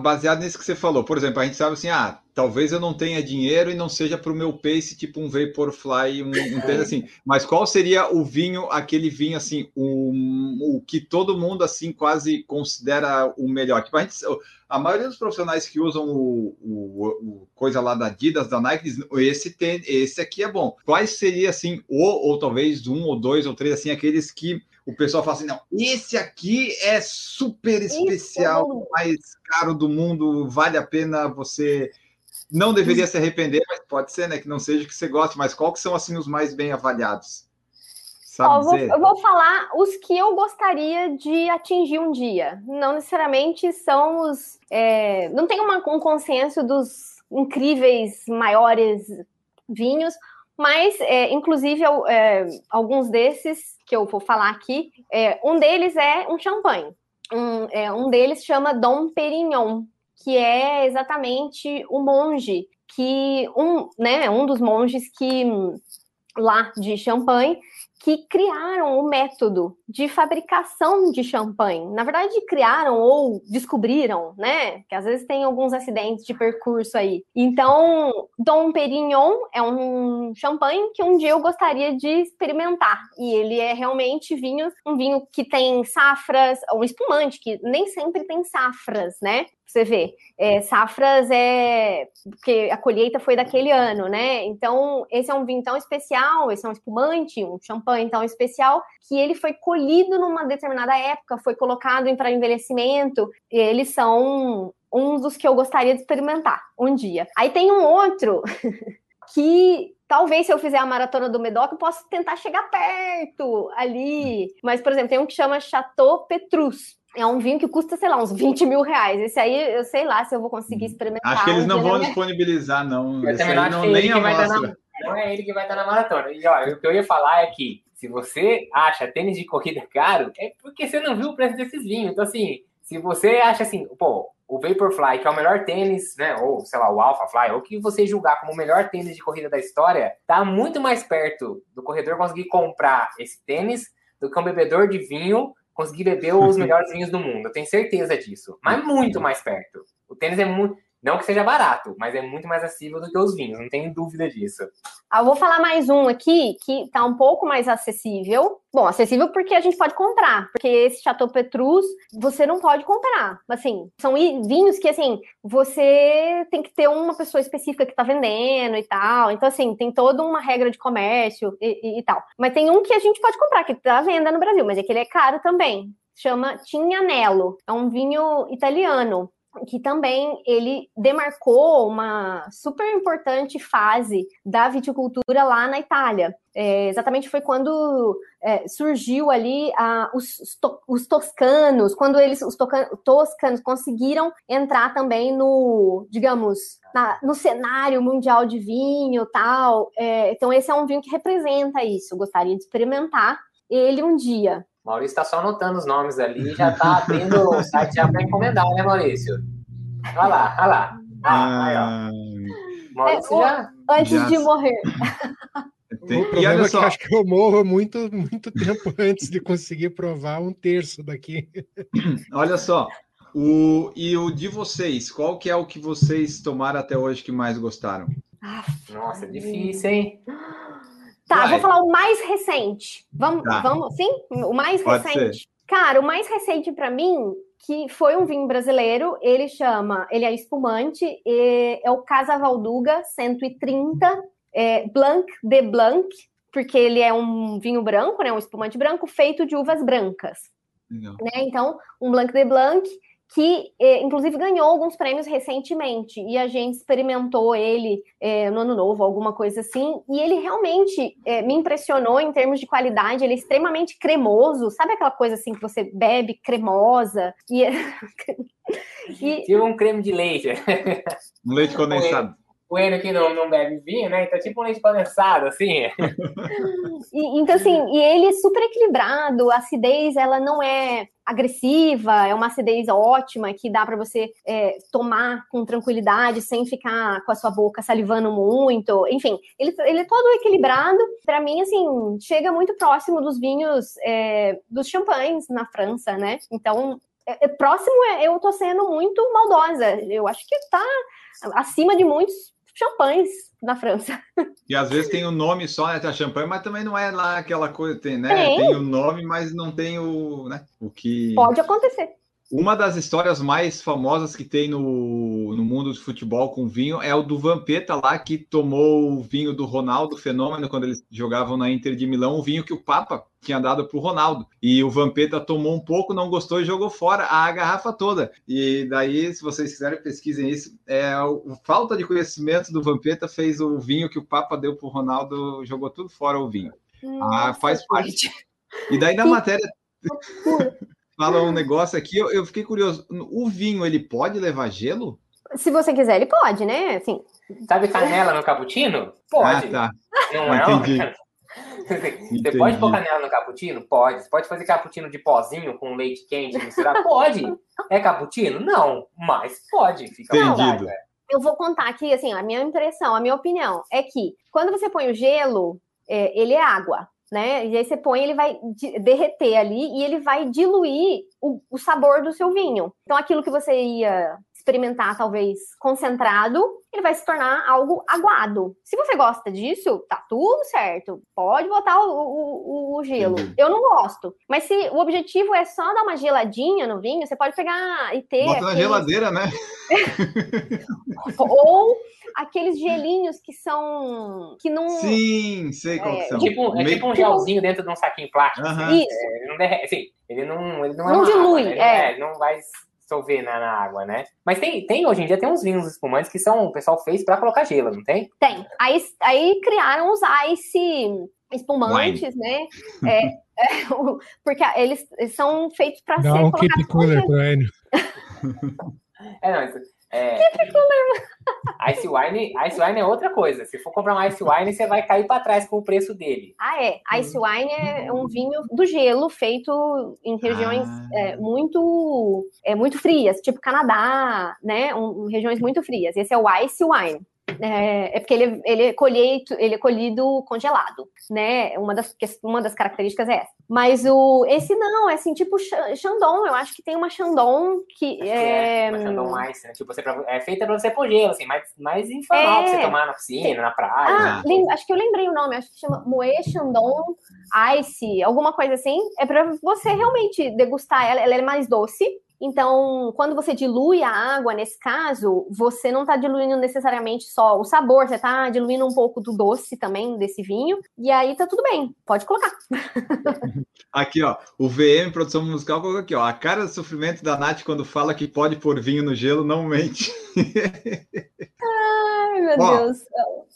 [SPEAKER 2] baseado nisso que você falou, por exemplo, a gente sabe assim, ah, talvez eu não tenha dinheiro e não seja para o meu pace, tipo um Vaporfly, um, um (laughs) assim. Mas qual seria o vinho, aquele vinho assim, um, o que todo mundo assim quase considera o melhor? Tipo, a, gente, a maioria dos profissionais que usam o, o, o, coisa lá da Adidas, da Nike, diz, esse tem, esse aqui é bom. Quais seria assim, ou, ou talvez um ou dois ou três assim, aqueles que o pessoal fala assim: não, esse aqui é super especial, o mais caro do mundo, vale a pena você. Não deveria se arrepender, mas pode ser, né? Que não seja que você goste, mas qual que são assim os mais bem avaliados?
[SPEAKER 5] Ó, vou, eu vou falar os que eu gostaria de atingir um dia. Não necessariamente são os. É, não tem uma, um consenso dos incríveis maiores vinhos, mas é, inclusive é, alguns desses que eu vou falar aqui, é, um deles é um champanhe. Um, é, um deles chama Dom Perignon, que é exatamente o monge que um, né, um dos monges que lá de Champagne que criaram o método de fabricação de champanhe. Na verdade, criaram ou descobriram, né? Que às vezes tem alguns acidentes de percurso aí. Então, Dom Perignon é um champanhe que um dia eu gostaria de experimentar. E ele é realmente vinho, um vinho que tem safras, um espumante que nem sempre tem safras, né? Você vê. É, safras é porque a colheita foi daquele ano, né? Então, esse é um vinho tão especial, esse é um espumante, um champanhe tão especial, que ele foi colhido numa determinada época, foi colocado para envelhecimento, e eles são um dos que eu gostaria de experimentar um dia. Aí tem um outro (laughs) que talvez se eu fizer a maratona do Medoc, eu possa tentar chegar perto ali. Mas, por exemplo, tem um que chama Chateau Petrus é um vinho que custa, sei lá, uns 20 mil reais. Esse aí, eu sei lá se eu vou conseguir hum. experimentar.
[SPEAKER 2] Acho que eles não vão disponibilizar, não. Esse aí não, nem a
[SPEAKER 3] Na, não é ele que vai estar na maratona. E olha, o que eu ia falar é que se você acha tênis de corrida (laughs) caro, é porque você não viu o preço desses vinhos. Então, assim, se você acha assim, pô, o Vaporfly, que é o melhor tênis, né? Ou, sei lá, o Alphafly, ou que você julgar como o melhor tênis de corrida da história, tá muito mais perto do corredor conseguir comprar esse tênis do que um bebedor de vinho conseguir beber os (laughs) melhores vinhos do mundo. Eu tenho certeza disso. Mas muito mais perto. O tênis é muito. Não que seja barato, mas é muito mais acessível do que os vinhos, não tenho dúvida disso.
[SPEAKER 5] Ah, eu vou falar mais um aqui que tá um pouco mais acessível. Bom, acessível porque a gente pode comprar, porque esse Chateau Petrus você não pode comprar. Assim, são vinhos que assim, você tem que ter uma pessoa específica que tá vendendo e tal. Então assim, tem toda uma regra de comércio e, e, e tal. Mas tem um que a gente pode comprar que tá à venda no Brasil, mas é que ele é caro também. Chama Tignanello. É um vinho italiano que também ele demarcou uma super importante fase da viticultura lá na Itália. É, exatamente foi quando é, surgiu ali os, os, toscanos, quando eles, os toscanos, conseguiram entrar também no, digamos, na, no cenário mundial de vinho tal. É, então, esse é um vinho que representa isso. Eu gostaria de experimentar ele um dia.
[SPEAKER 3] Maurício está só anotando os nomes ali, já está abrindo o site já para encomendar, né, Maurício? Olha lá, olha lá. Ah, aí, ó.
[SPEAKER 5] Maurício é, já... Antes já... de morrer.
[SPEAKER 1] Tem... O problema é que acho que eu morro muito, muito tempo (laughs) antes de conseguir provar um terço daqui. (clears throat)
[SPEAKER 2] Olha só, o, e o de vocês, qual que é o que vocês tomaram até hoje que mais gostaram?
[SPEAKER 3] Nossa, é difícil, hein?
[SPEAKER 5] Tá, Vai. vou falar o mais recente. Vamos, tá. vamos, sim? O mais Pode recente. Ser. Cara, o mais recente para mim, que foi um vinho brasileiro, ele chama, ele é espumante, é o Casa Valduga 130 é, Blanc de Blanc, porque ele é um vinho branco, né, um espumante branco feito de uvas brancas. Né? Então, um Blanc de Blanc que eh, inclusive ganhou alguns prêmios recentemente e a gente experimentou ele eh, no ano novo, alguma coisa assim, e ele realmente eh, me impressionou em termos de qualidade. Ele é extremamente cremoso, sabe aquela coisa assim que você bebe cremosa e,
[SPEAKER 3] e... (laughs) tipo um creme de leite,
[SPEAKER 2] um leite condensado
[SPEAKER 3] o Enio que não, não bebe vinho, né? Então, é tipo um leite condensado, assim. (laughs)
[SPEAKER 5] e, então, assim, e ele é super equilibrado, a acidez, ela não é agressiva, é uma acidez ótima que dá para você é, tomar com tranquilidade, sem ficar com a sua boca salivando muito. Enfim, ele, ele é todo equilibrado. Para mim, assim, chega muito próximo dos vinhos, é, dos champanhes na França, né? Então, é, é, próximo é, eu tô sendo muito maldosa. Eu acho que tá acima de muitos champanhes na França.
[SPEAKER 2] E às vezes tem o nome só, né? Tá champanhe, mas também não é lá aquela coisa, tem, né? Tem, tem o nome, mas não tem o, né? O que.
[SPEAKER 5] Pode acontecer.
[SPEAKER 2] Uma das histórias mais famosas que tem no, no mundo do futebol com vinho é o do Vampeta lá, que tomou o vinho do Ronaldo Fenômeno quando eles jogavam na Inter de Milão, o vinho que o Papa tinha dado para o Ronaldo. E o Vampeta tomou um pouco, não gostou e jogou fora a garrafa toda. E daí, se vocês quiserem, pesquisem isso. É, a falta de conhecimento do Vampeta fez o vinho que o Papa deu para o Ronaldo, jogou tudo fora o vinho. ah, faz parte. E daí na matéria fala um negócio aqui, eu, eu, fiquei curioso. O vinho, ele pode levar gelo?
[SPEAKER 5] Se você quiser, ele pode, né? Assim...
[SPEAKER 3] Sabe canela no cappuccino? Pode. Ah, tá. Não é? Entendi. (laughs) Você pode pôr canela no cappuccino? Pode. Você pode fazer cappuccino de pozinho com leite quente misturar? Pode. É cappuccino? Não, mas pode. Fica
[SPEAKER 2] Entendido.
[SPEAKER 5] Eu vou contar aqui, assim, a minha impressão, a minha opinião é que quando você põe o gelo, é, ele é água né? E aí você põe, ele vai derreter ali e ele vai diluir o, o, sabor do seu vinho. Então, aquilo que você ia experimentar, talvez concentrado, ele vai se tornar algo aguado. Se você gosta disso, tá tudo certo. Pode botar o, o, o gelo. Eu não gosto. Mas se o objetivo é só dar uma geladinha no vinho, você pode pegar e ter.
[SPEAKER 2] Bota aqueles... na geladeira, né? (laughs)
[SPEAKER 5] Ou aqueles gelinhos que são. que não.
[SPEAKER 2] Sim, sei qual é,
[SPEAKER 3] são. Tipo, é tipo um gelzinho dentro de um saquinho plástico. Uh -huh. Isso. É, ele não derrete, assim, ele não, ele não,
[SPEAKER 5] é não dilui,
[SPEAKER 3] água, né?
[SPEAKER 5] é.
[SPEAKER 3] Ele não vai dissolver na, na, água, né? Mas tem, tem, hoje em dia, tem uns vinhos espumantes que são, o pessoal fez para colocar gelo, não tem?
[SPEAKER 5] Tem. Aí, aí criaram os ice espumantes, Wine. né? É, é, porque eles são feitos para ser
[SPEAKER 1] um keep cooler para ele. (laughs)
[SPEAKER 3] É, não, isso, é, Ice Wine, Ice Wine é outra coisa. Se for comprar um Ice Wine, você vai cair para trás com o preço dele.
[SPEAKER 5] Ah, é. Ice hum. Wine é um vinho do gelo feito em regiões ah. é, muito, é, muito frias, tipo Canadá, né? Um, regiões muito frias. Esse é o Ice Wine. É, é, porque ele, ele, é colhido, ele é colhido congelado, né? Uma das, uma das características é essa. Mas o, esse não, é assim, tipo Chandon. Eu acho que tem uma Chandon que.
[SPEAKER 3] É, é uma Chandon mais, né? Tipo, você, é feita pra você pôr gelo, assim, mais, mais informal, é... pra você tomar na piscina, na praia.
[SPEAKER 5] Ah, né? acho que eu lembrei o nome, acho que chama Moe Chandon Ice, alguma coisa assim. É pra você realmente degustar ela, ela é mais doce então, quando você dilui a água, nesse caso, você não está diluindo necessariamente só o sabor, você está diluindo um pouco do doce também desse vinho, e aí tá tudo bem, pode colocar. (laughs)
[SPEAKER 2] Aqui, ó, o VM Produção Musical colocou aqui, ó, a cara do sofrimento da Nath quando fala que pode pôr vinho no gelo não mente. (laughs)
[SPEAKER 5] Ai, meu ó, Deus.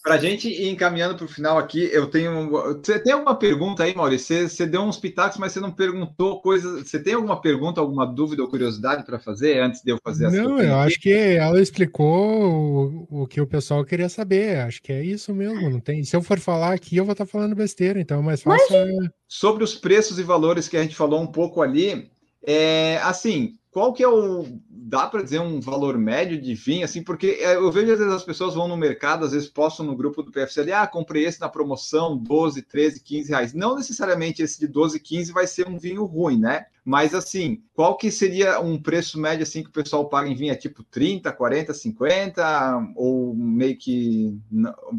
[SPEAKER 2] Para a gente ir encaminhando para o final aqui, eu tenho. Você tem alguma pergunta aí, Maurício? Você, você, deu uns pitacos, mas você não perguntou coisas. Você tem alguma pergunta, alguma dúvida ou curiosidade para fazer antes de eu fazer essa
[SPEAKER 1] Não, eu acho que ela explicou o, o, que o pessoal queria saber. Acho que é isso mesmo. Não tem. Se eu for falar aqui, eu vou estar falando besteira, então é mais fácil. Mas...
[SPEAKER 2] Sobre os preços e valores que a gente falou um pouco ali, é assim qual que é o dá para dizer um valor médio de vinho assim? Porque é, eu vejo às vezes as pessoas vão no mercado às vezes postam no grupo do PFC ali, ah comprei esse na promoção 12, 13, 15 reais. Não necessariamente esse de 12, 15 vai ser um vinho ruim né? Mas assim qual que seria um preço médio assim que o pessoal paga em vinho? É tipo 30, 40, 50 ou meio que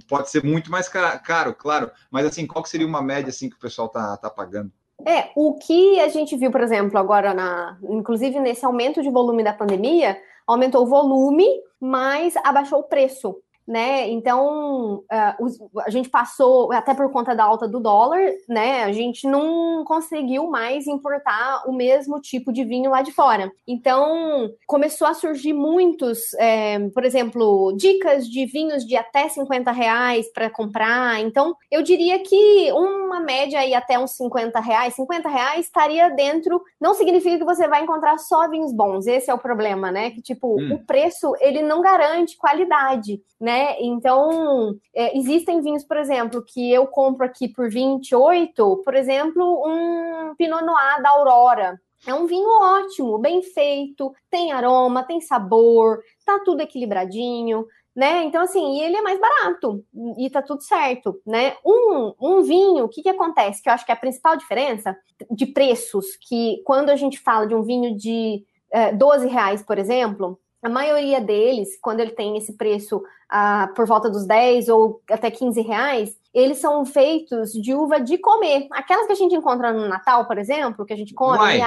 [SPEAKER 2] pode ser muito mais caro claro. Mas assim qual que seria uma média assim que o pessoal tá, tá pagando
[SPEAKER 5] é, o que a gente viu, por exemplo, agora, na, inclusive nesse aumento de volume da pandemia, aumentou o volume, mas abaixou o preço né? Então, uh, a gente passou, até por conta da alta do dólar, né? A gente não conseguiu mais importar o mesmo tipo de vinho lá de fora. Então, começou a surgir muitos, é, por exemplo, dicas de vinhos de até 50 reais para comprar. Então, eu diria que uma média aí até uns 50 reais, 50 reais estaria dentro, não significa que você vai encontrar só vinhos bons. Esse é o problema, né? Que, tipo, hum. o preço, ele não garante qualidade, né? Né? Então, é, existem vinhos, por exemplo, que eu compro aqui por 28, por exemplo, um Pinot Noir da Aurora. É um vinho ótimo, bem feito, tem aroma, tem sabor, tá tudo equilibradinho, né? Então, assim, ele é mais barato e tá tudo certo, né? Um, um vinho, o que que acontece? Que eu acho que é a principal diferença de preços, que quando a gente fala de um vinho de é, 12 reais, por exemplo, a maioria deles, quando ele tem esse preço ah, por volta dos 10 ou até 15 reais, eles são feitos de uva de comer. Aquelas que a gente encontra no Natal, por exemplo, que a gente come. Uai,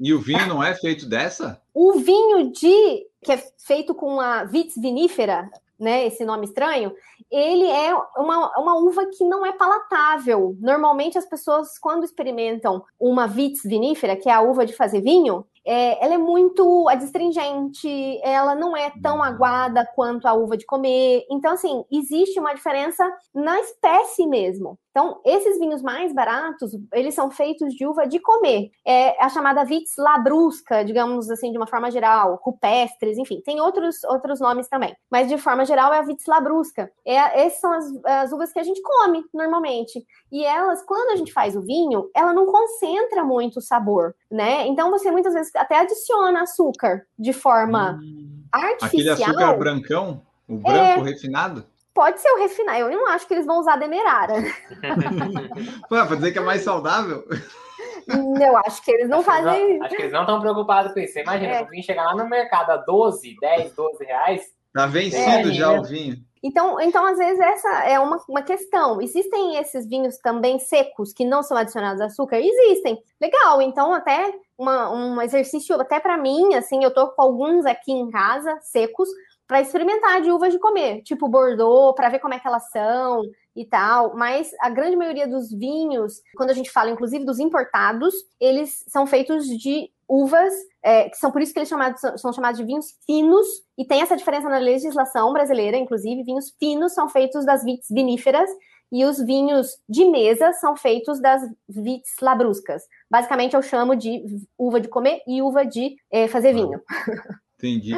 [SPEAKER 2] e o vinho não é feito dessa?
[SPEAKER 5] O vinho de que é feito com a vitis vinífera, né, esse nome estranho, ele é uma, uma uva que não é palatável. Normalmente as pessoas, quando experimentam uma vitis vinífera, que é a uva de fazer vinho, é, ela é muito adstringente, ela não é tão aguada quanto a uva de comer. Então, assim, existe uma diferença na espécie mesmo. Então, esses vinhos mais baratos, eles são feitos de uva de comer. É a chamada vitis labrusca, digamos assim, de uma forma geral, rupestres, enfim, tem outros, outros nomes também. Mas, de forma geral, é a vitis labrusca. É, essas são as, as uvas que a gente come, normalmente. E elas, quando a gente faz o vinho, ela não concentra muito o sabor, né? Então, você muitas vezes até adiciona açúcar de forma hum, artificial.
[SPEAKER 2] Aquele açúcar brancão? O branco é, refinado?
[SPEAKER 5] Pode ser o refinado. Eu não acho que eles vão usar demerara. (laughs)
[SPEAKER 2] Pô, pra dizer que é mais saudável?
[SPEAKER 5] Eu acho que eles não acho fazem.
[SPEAKER 3] Eles não, acho que eles não estão preocupados com isso. Você imagina, é. o vinho chegar lá no mercado a 12, 10, 12 reais.
[SPEAKER 2] Tá vencido é, já o vinho.
[SPEAKER 5] Então, então, às vezes, essa é uma, uma questão. Existem esses vinhos também secos que não são adicionados açúcar? Existem. Legal, então até uma, um exercício, até para mim, assim, eu tô com alguns aqui em casa, secos, para experimentar de uvas de comer, tipo Bordeaux, para ver como é que elas são e tal. Mas a grande maioria dos vinhos, quando a gente fala, inclusive, dos importados, eles são feitos de uvas, é, que são por isso que eles chamados, são chamados de vinhos finos, e tem essa diferença na legislação brasileira, inclusive, vinhos finos são feitos das vites viníferas, e os vinhos de mesa são feitos das vites labruscas. Basicamente, eu chamo de uva de comer e uva de é, fazer vinho. (laughs)
[SPEAKER 2] Entendi.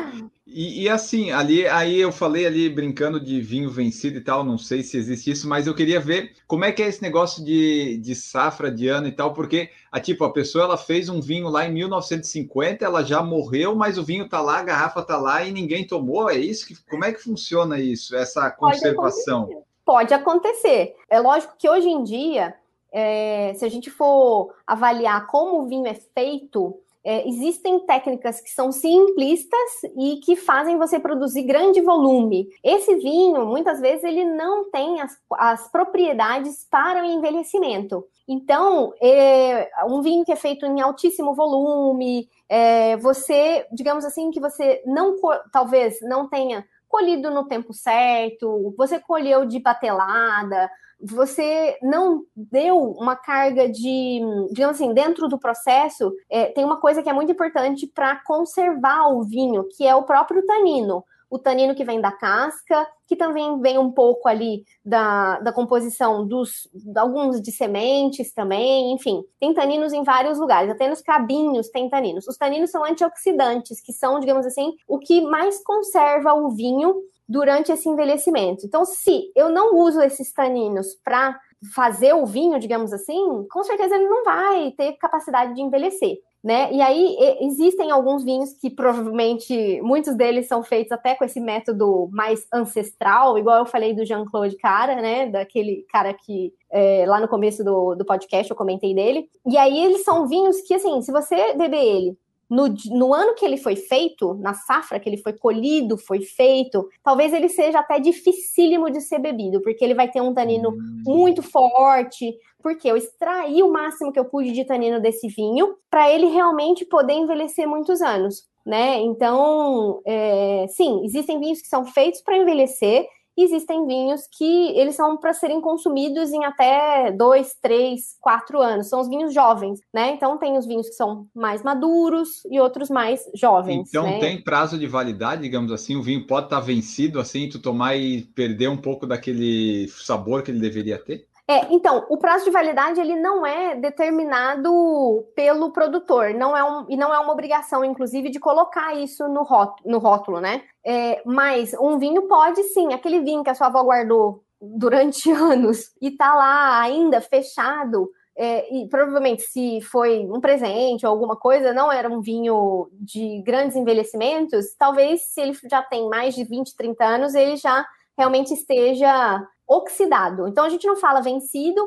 [SPEAKER 2] E, e, assim, ali, aí eu falei ali brincando de vinho vencido e tal, não sei se existe isso, mas eu queria ver como é que é esse negócio de, de safra de ano e tal, porque a tipo a pessoa ela fez um vinho lá em 1950, ela já morreu, mas o vinho tá lá, a garrafa tá lá e ninguém tomou. É isso que como é que funciona isso, essa conservação?
[SPEAKER 5] Pode acontecer. Pode acontecer. É lógico que hoje em dia, é, se a gente for avaliar como o vinho é feito, é, existem técnicas que são simplistas e que fazem você produzir grande volume. Esse vinho, muitas vezes, ele não tem as, as propriedades para o envelhecimento. Então, é, um vinho que é feito em altíssimo volume, é, você, digamos assim, que você não talvez não tenha colhido no tempo certo, você colheu de patelada, você não deu uma carga de, digamos assim, dentro do processo, é, tem uma coisa que é muito importante para conservar o vinho, que é o próprio tanino. O tanino que vem da casca, que também vem um pouco ali da, da composição dos alguns de sementes também, enfim, tem taninos em vários lugares, até nos cabinhos tem taninos. Os taninos são antioxidantes, que são, digamos assim, o que mais conserva o vinho durante esse envelhecimento. Então, se eu não uso esses taninos para fazer o vinho, digamos assim, com certeza ele não vai ter capacidade de envelhecer. Né? E aí existem alguns vinhos que provavelmente muitos deles são feitos até com esse método mais ancestral, igual eu falei do Jean-Claude Cara, né? Daquele cara que é, lá no começo do, do podcast eu comentei dele. E aí eles são vinhos que, assim, se você beber ele no, no, ano que ele foi feito, na safra que ele foi colhido, foi feito, talvez ele seja até dificílimo de ser bebido, porque ele vai ter um tanino hum. muito forte, porque eu extraí o máximo que eu pude de tanino desse vinho para ele realmente poder envelhecer muitos anos, né? Então, é, sim, existem vinhos que são feitos para envelhecer existem vinhos que eles são para serem consumidos em até dois, três, quatro anos. São os vinhos jovens, né? Então tem os vinhos que são mais maduros e outros mais jovens.
[SPEAKER 2] Então
[SPEAKER 5] né?
[SPEAKER 2] tem prazo de validade, digamos assim. O vinho pode estar tá vencido assim, tu tomar e perder um pouco daquele sabor que ele deveria ter.
[SPEAKER 5] É, então, o prazo de validade ele não é determinado pelo produtor, não é um, e não é uma obrigação, inclusive, de colocar isso no no rótulo né? É, mas um vinho pode sim, aquele vinho que a sua avó guardou durante (laughs) anos e tá lá ainda fechado, é, e provavelmente se foi um presente ou alguma coisa, não era um vinho de grandes envelhecimentos, talvez se ele já tem mais de 20, 30 anos, ele já realmente esteja oxidado. Então a gente não fala vencido,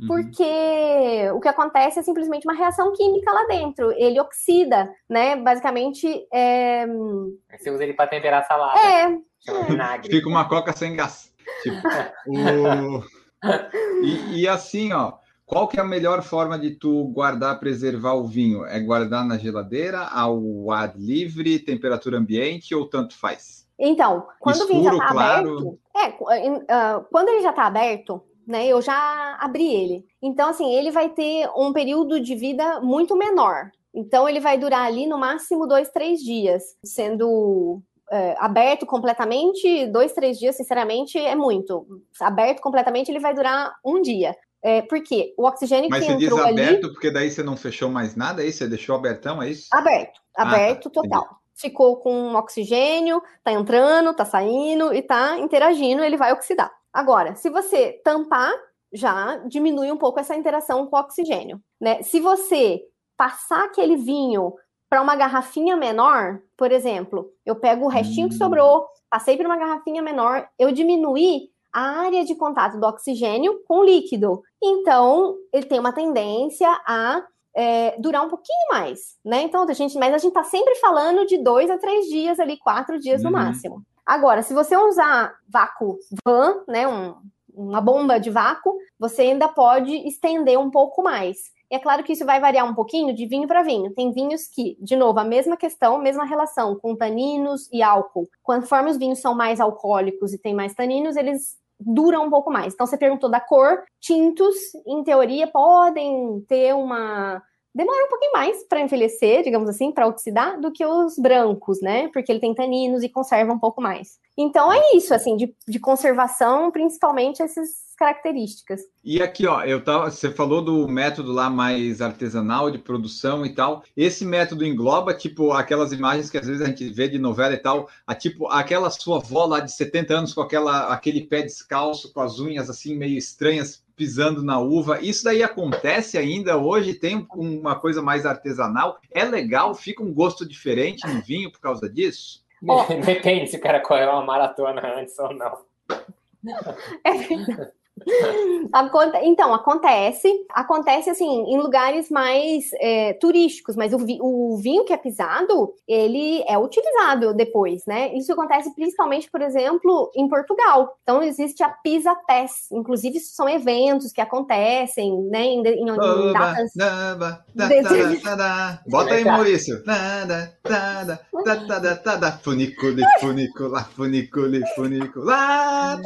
[SPEAKER 5] Uhum. Porque o que acontece é simplesmente uma reação química lá dentro. Ele oxida, né? Basicamente. É...
[SPEAKER 3] Você usa ele para temperar a salada.
[SPEAKER 5] É.
[SPEAKER 2] Fica uma coca sem gás. Tipo, (laughs) o... e, e assim, ó. Qual que é a melhor forma de tu guardar, preservar o vinho? É guardar na geladeira, ao ar livre, temperatura ambiente ou tanto faz?
[SPEAKER 5] Então, quando Escuro, o vinho já está claro... aberto, é, uh, quando ele já está aberto, né, eu já abri ele. Então, assim, ele vai ter um período de vida muito menor. Então, ele vai durar ali no máximo dois, três dias, sendo é, aberto completamente, dois, três dias, sinceramente, é muito. Aberto completamente, ele vai durar um dia. É, porque o oxigênio
[SPEAKER 2] Mas
[SPEAKER 5] que
[SPEAKER 2] você diz aberto ali... porque daí você não fechou mais nada, aí é você deixou abertão, é isso?
[SPEAKER 5] Aberto, aberto ah, tá. total. Entendi. Ficou com oxigênio, tá entrando, tá saindo e tá interagindo, ele vai oxidar. Agora, se você tampar, já diminui um pouco essa interação com o oxigênio, né? Se você passar aquele vinho para uma garrafinha menor, por exemplo, eu pego o restinho que sobrou, passei para uma garrafinha menor, eu diminuí a área de contato do oxigênio com o líquido. Então, ele tem uma tendência a é, durar um pouquinho mais, né? Então, a gente, mas a gente está sempre falando de dois a três dias ali, quatro dias no uhum. máximo. Agora, se você usar vácuo van, né, um, uma bomba de vácuo, você ainda pode estender um pouco mais. E é claro que isso vai variar um pouquinho de vinho para vinho. Tem vinhos que, de novo, a mesma questão, mesma relação com taninos e álcool. Conforme os vinhos são mais alcoólicos e têm mais taninos, eles duram um pouco mais. Então, você perguntou da cor. Tintos, em teoria, podem ter uma. Demora um pouquinho mais para envelhecer, digamos assim, para oxidar, do que os brancos, né? Porque ele tem taninos e conserva um pouco mais. Então é isso, assim, de, de conservação, principalmente esses características.
[SPEAKER 2] E aqui, ó, eu tava, você falou do método lá mais artesanal de produção e tal. Esse método engloba tipo aquelas imagens que às vezes a gente vê de novela e tal, a tipo aquela sua avó lá de 70 anos com aquela aquele pé descalço com as unhas assim meio estranhas pisando na uva. Isso daí acontece ainda hoje, tem uma coisa mais artesanal. É legal, fica um gosto diferente no vinho por causa disso?
[SPEAKER 3] Oh. (laughs) Depende se o cara correu uma maratona antes ou não.
[SPEAKER 5] É verdade. Então, acontece, acontece assim, em lugares mais é, turísticos, mas o, o, vinho que é pisado, ele é utilizado depois, né? Isso acontece principalmente, por exemplo, em Portugal. Então, existe a Pisa Test, inclusive são eventos que acontecem, né, em, em, em datas...
[SPEAKER 2] Bota aí, Maurício. Funicule, funicula, funicule, funicula.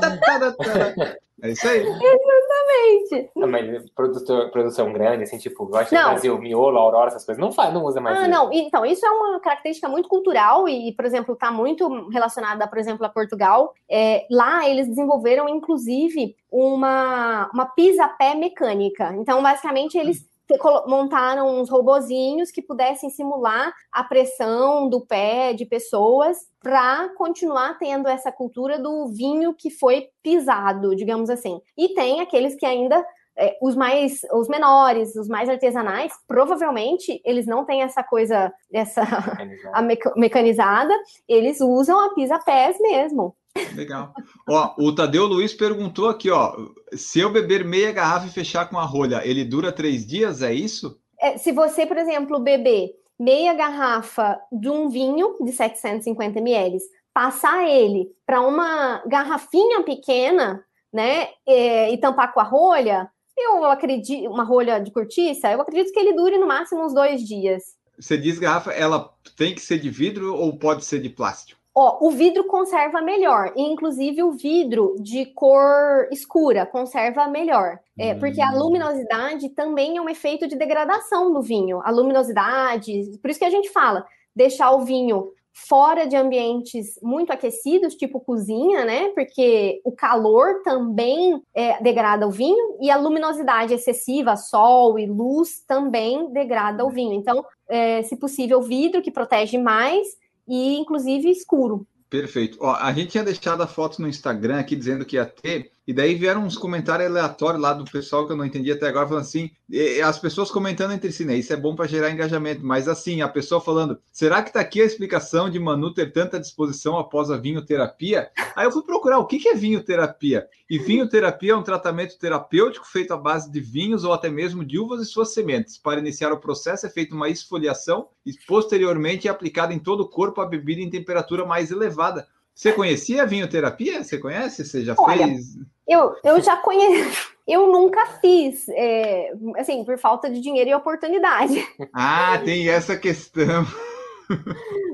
[SPEAKER 2] É isso aí.
[SPEAKER 5] Exatamente.
[SPEAKER 3] Não, mas produtor, produção grande, assim, tipo, eu acho que no Brasil, miolo, aurora, essas coisas, não faz, não usa mais.
[SPEAKER 5] Ah, isso. não. Então, isso é uma característica muito cultural e, por exemplo, está muito relacionada, por exemplo, a Portugal. É, lá eles desenvolveram, inclusive, uma, uma pisa-pé mecânica. Então, basicamente, eles montaram uns robozinhos que pudessem simular a pressão do pé de pessoas para continuar tendo essa cultura do vinho que foi pisado, digamos assim. E tem aqueles que ainda é, os mais os menores, os mais artesanais, provavelmente eles não têm essa coisa essa (laughs) a mecanizada, eles usam a pisa-pés mesmo.
[SPEAKER 2] Legal. Ó, o Tadeu Luiz perguntou aqui, ó, se eu beber meia garrafa e fechar com a rolha, ele dura três dias, é isso?
[SPEAKER 5] É, se você, por exemplo, beber meia garrafa de um vinho de 750 ml, passar ele para uma garrafinha pequena, né, e, e tampar com a rolha, eu acredito, uma rolha de cortiça, eu acredito que ele dure no máximo uns dois dias.
[SPEAKER 2] Você diz garrafa, ela tem que ser de vidro ou pode ser de plástico?
[SPEAKER 5] Ó, o vidro conserva melhor, inclusive o vidro de cor escura conserva melhor, é, porque a hum. luminosidade também é um efeito de degradação do vinho. A luminosidade, por isso que a gente fala, deixar o vinho fora de ambientes muito aquecidos, tipo cozinha, né? Porque o calor também é, degrada o vinho e a luminosidade excessiva, sol e luz, também degrada o vinho. Então, é, se possível, vidro que protege mais e inclusive escuro.
[SPEAKER 2] Perfeito. Ó, a gente tinha deixado a foto no Instagram aqui dizendo que ia ter E daí vieram uns comentários aleatórios lá do pessoal que eu não entendi até agora, falando assim, as pessoas comentando entre si, né? Isso é bom para gerar engajamento, mas assim, a pessoa falando, será que está aqui a explicação de Manu ter tanta disposição após a vinhoterapia? Aí eu fui procurar o que, que é vinhoterapia. E vinhoterapia é um tratamento terapêutico feito à base de vinhos ou até mesmo de uvas e suas sementes. Para iniciar o processo é feita uma esfoliação e posteriormente é aplicada em todo o corpo a bebida em temperatura mais elevada. Você conhecia a vinhoterapia? Você conhece? Você já Olha, fez?
[SPEAKER 5] Eu, eu já conheço. Eu nunca fiz, é, assim, por falta de dinheiro e oportunidade.
[SPEAKER 2] Ah, tem essa questão. (laughs)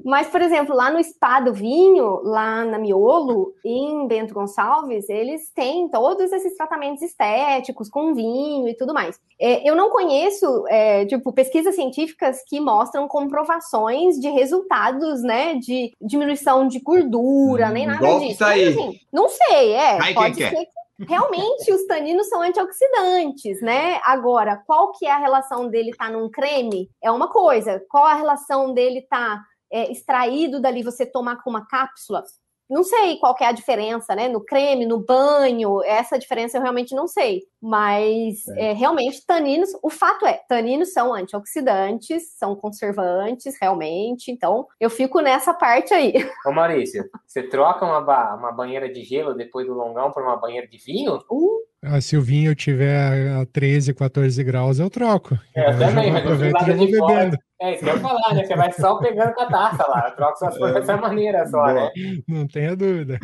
[SPEAKER 5] Mas, por exemplo, lá no Spa do Vinho, lá na Miolo, em Bento Gonçalves, eles têm todos esses tratamentos estéticos com vinho e tudo mais. É, eu não conheço, é, tipo, pesquisas científicas que mostram comprovações de resultados, né, de diminuição de gordura, hum, nem nada disso.
[SPEAKER 2] Tá aí. Mas, assim,
[SPEAKER 5] não sei, é. Ai, pode ser que Realmente, os taninos são antioxidantes, né? Agora, qual que é a relação dele estar tá num creme? É uma coisa. Qual a relação dele estar tá, é, extraído dali, você tomar com uma cápsula? Não sei qual é a diferença, né? No creme, no banho, essa diferença eu realmente não sei. Mas é. É, realmente, taninos, o fato é, taninos são antioxidantes, são conservantes, realmente. Então, eu fico nessa parte aí. (laughs)
[SPEAKER 3] Ô Maurício, você troca uma, uma banheira de gelo depois do longão por uma banheira de vinho?
[SPEAKER 1] Uh, ah, se o vinho tiver a 13, 14 graus, eu troco.
[SPEAKER 3] É, eu também, mas eu de bebendo. É isso que eu ia falar, né? Você vai só pegando com a taça lá. Eu troco suas coisas dessa maneira só, né?
[SPEAKER 1] Não tenha dúvida.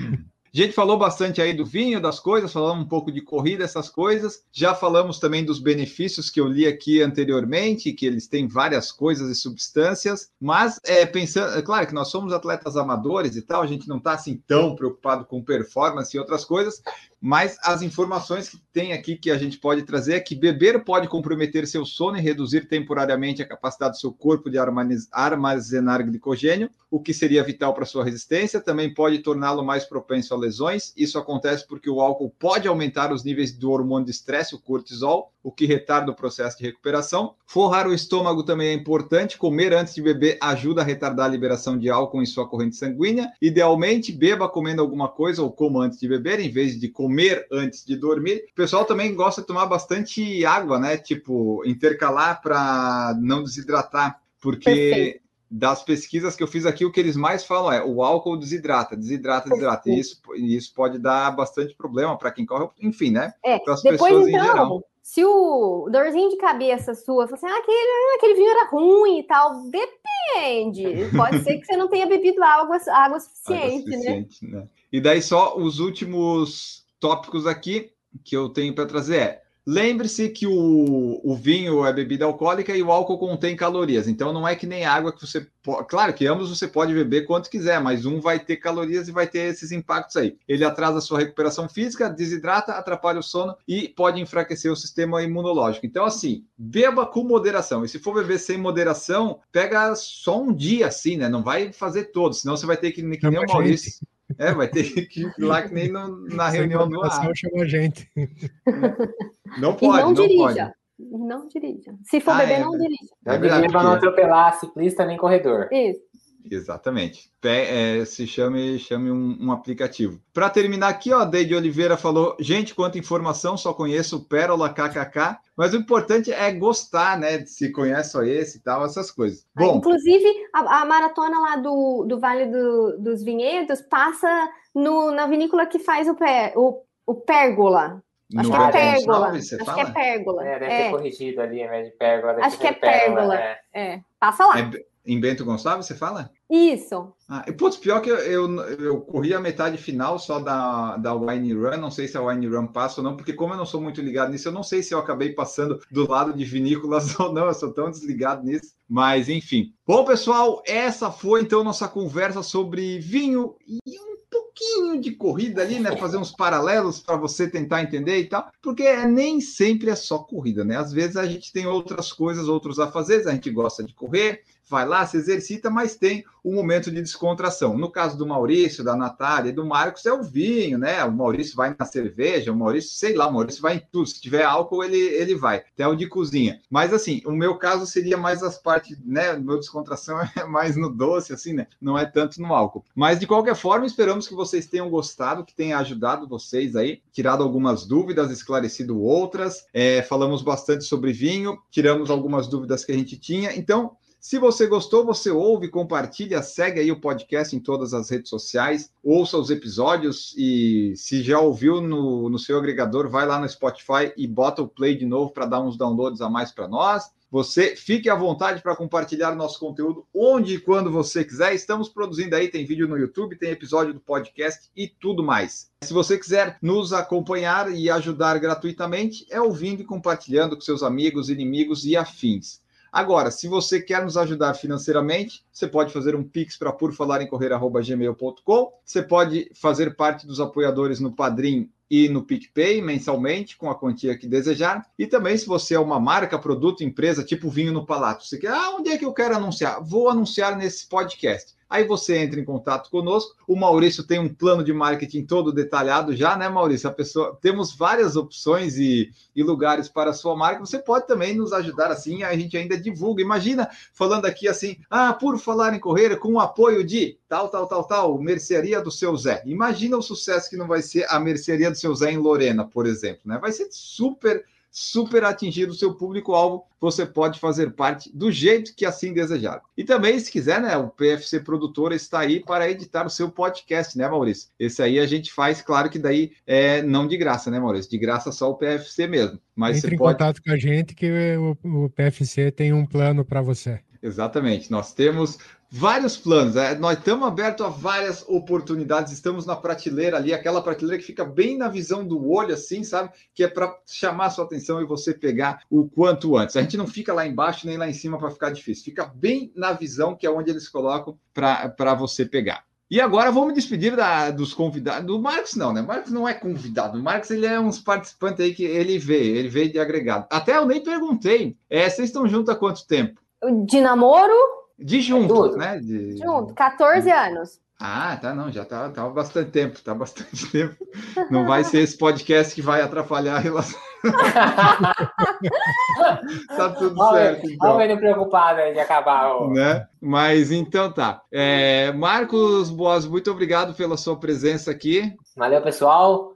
[SPEAKER 2] A gente falou bastante aí do vinho, das coisas, falamos um pouco de corrida, essas coisas. Já falamos também dos benefícios que eu li aqui anteriormente, que eles têm várias coisas e substâncias. Mas é, pensando, é claro que nós somos atletas amadores e tal, a gente não está assim tão preocupado com performance e outras coisas, mas as informações que tem aqui que a gente pode trazer é que beber pode comprometer seu sono e reduzir temporariamente a capacidade do seu corpo de armazenar glicogênio, o que seria vital para sua resistência. Também pode torná-lo mais propenso a lesões. Isso acontece porque o álcool pode aumentar os níveis do hormônio de estresse, o cortisol, o que retarda o processo de recuperação. Forrar o estômago também é importante. Comer antes de beber ajuda a retardar a liberação de álcool em sua corrente sanguínea. Idealmente, beba comendo alguma coisa ou coma antes de beber, em vez de comer antes de dormir. O pessoal também gosta de tomar bastante água, né? Tipo, intercalar para não desidratar, porque Perfeito. Das pesquisas que eu fiz aqui, o que eles mais falam é o álcool desidrata, desidrata, desidrata. E isso, isso pode dar bastante problema para quem corre, enfim, né?
[SPEAKER 5] É, para as pessoas então, em geral se o dorzinho de cabeça sua fala assim, ah, aquele, aquele vinho era ruim e tal, depende. Pode ser que você não tenha bebido água, água suficiente, água suficiente né? né?
[SPEAKER 2] E daí só os últimos tópicos aqui que eu tenho para trazer é Lembre-se que o, o vinho é bebida alcoólica e o álcool contém calorias. Então não é que nem água que você pode. Claro que ambos você pode beber quanto quiser, mas um vai ter calorias e vai ter esses impactos aí. Ele atrasa a sua recuperação física, desidrata, atrapalha o sono e pode enfraquecer o sistema imunológico. Então, assim, beba com moderação. E se for beber sem moderação, pega só um dia assim, né? Não vai fazer todo, senão você vai ter que, que nem o Maurício. Gente. É, vai ter (laughs) que ir lá que nem no, na reunião do ar.
[SPEAKER 1] chama a gente. (laughs)
[SPEAKER 2] Não pode, não, não dirija.
[SPEAKER 5] Pode. Não dirija. Se for ah, beber, é, não dirija.
[SPEAKER 3] É verdade. Para não atropelar ciclista nem corredor.
[SPEAKER 5] Isso.
[SPEAKER 2] Exatamente. É, se chame, chame um, um aplicativo. Para terminar aqui, ó, Deide Oliveira falou: gente, quanta informação, só conheço Pérola KKK. Mas o importante é gostar, né? Se conhece só esse e tal, essas coisas.
[SPEAKER 5] Ah, Bom, inclusive, a, a, maratona lá do, do Vale do, dos Vinhedos passa no, na vinícola que faz o, pé, o, o Pérgola. Acho que é Pérgola. Acho fala? que é Pérgola.
[SPEAKER 3] É, deve é. ter corrigido ali, ao invés de Pérgola.
[SPEAKER 5] Acho que é Pérgola. É. é. Passa lá. É,
[SPEAKER 2] em Bento Gonçalves, você fala?
[SPEAKER 5] Isso.
[SPEAKER 2] Ah, e, putz, pior que eu, eu, eu, corri a metade final só da, da Wine Run, não sei se a Wine Run passa ou não, porque como eu não sou muito ligado nisso, eu não sei se eu acabei passando do lado de vinícolas (laughs) ou não, eu sou tão desligado nisso, mas enfim. Bom, pessoal, essa foi então nossa conversa sobre vinho e um pouquinho de corrida ali, né? Fazer uns paralelos para você tentar entender e tal, porque nem sempre é só corrida, né? Às vezes a gente tem outras coisas, outros afazeres, a gente gosta de correr, vai lá, se exercita, mas tem um momento de descontração. No caso do Maurício, da Natália e do Marcos, é o vinho, né? O Maurício vai na cerveja, o Maurício, sei lá, o Maurício vai em tudo. Se tiver álcool, ele, ele vai. Até o de cozinha. Mas, assim, o meu caso seria mais as partes, né? Meu descontração (laughs) é mais no doce, assim, né? Não é tanto no álcool. Mas, de qualquer forma, esperamos que vocês tenham gostado, que tenha ajudado vocês aí, tirado algumas dúvidas, esclarecido outras. É, falamos bastante sobre vinho, tiramos algumas dúvidas que a gente tinha. Então, se você gostou, você ouve, compartilha, segue aí o podcast em todas as redes sociais, ouça os episódios e se já ouviu no, no seu agregador, vai lá no Spotify e bota o play de novo para dar uns downloads a mais para nós. Você fique à vontade para compartilhar nosso conteúdo onde e quando você quiser. Estamos produzindo aí, tem vídeo no YouTube, tem episódio do podcast e tudo mais. Se você quiser nos acompanhar e ajudar gratuitamente, é ouvindo e compartilhando com seus amigos, inimigos e afins. Agora, se você quer nos ajudar financeiramente, você pode fazer um pix para porfalarencorrer.gmail.com. Você pode fazer parte dos apoiadores no Padrim e no PicPay mensalmente, com a quantia que desejar. E também, se você é uma marca, produto, empresa, tipo vinho no palato, você quer, ah, onde é que eu quero anunciar? Vou anunciar nesse podcast. Aí você entra em contato conosco. O Maurício tem um plano de marketing todo detalhado já, né, Maurício? A pessoa temos várias opções e, e lugares para a sua marca. Você pode também nos ajudar assim, a gente ainda divulga. Imagina falando aqui assim: ah, por falar em correr, com o apoio de tal, tal, tal, tal, mercearia do seu Zé. Imagina o sucesso que não vai ser a mercearia do seu Zé em Lorena, por exemplo, né? Vai ser super super atingir o seu público-alvo, você pode fazer parte do jeito que assim desejar. E também, se quiser, né, o PFC Produtor está aí para editar o seu podcast, né, Maurício? Esse aí a gente faz, claro que daí é não de graça, né, Maurício? De graça só o PFC mesmo. Mas
[SPEAKER 1] Entre
[SPEAKER 2] você
[SPEAKER 1] em
[SPEAKER 2] pode...
[SPEAKER 1] contato com a gente que o, o PFC tem um plano para você.
[SPEAKER 2] Exatamente. Nós temos vários planos. É, nós estamos abertos a várias oportunidades. Estamos na prateleira ali, aquela prateleira que fica bem na visão do olho, assim, sabe? Que é para chamar sua atenção e você pegar o quanto antes. A gente não fica lá embaixo nem lá em cima para ficar difícil. Fica bem na visão, que é onde eles colocam para você pegar. E agora vamos me despedir da, dos convidados. Do Marcos, não, né? Marcos não é convidado. O Marcos ele é uns participante aí que ele veio, ele veio de agregado. Até eu nem perguntei. É, vocês estão juntos há quanto tempo?
[SPEAKER 5] De namoro?
[SPEAKER 2] De juntos, né? De...
[SPEAKER 5] Junto, 14 anos.
[SPEAKER 2] Ah, tá, não, já tá, tá há bastante tempo, tá bastante (laughs) tempo. Não vai ser esse podcast que vai atrapalhar a relação. (laughs) tá tudo
[SPEAKER 3] olha,
[SPEAKER 2] certo. Então.
[SPEAKER 3] Olha ele preocupado aí de acabar. Ó.
[SPEAKER 2] Né? Mas então tá. É, Marcos Boas, muito obrigado pela sua presença aqui.
[SPEAKER 3] Valeu, pessoal.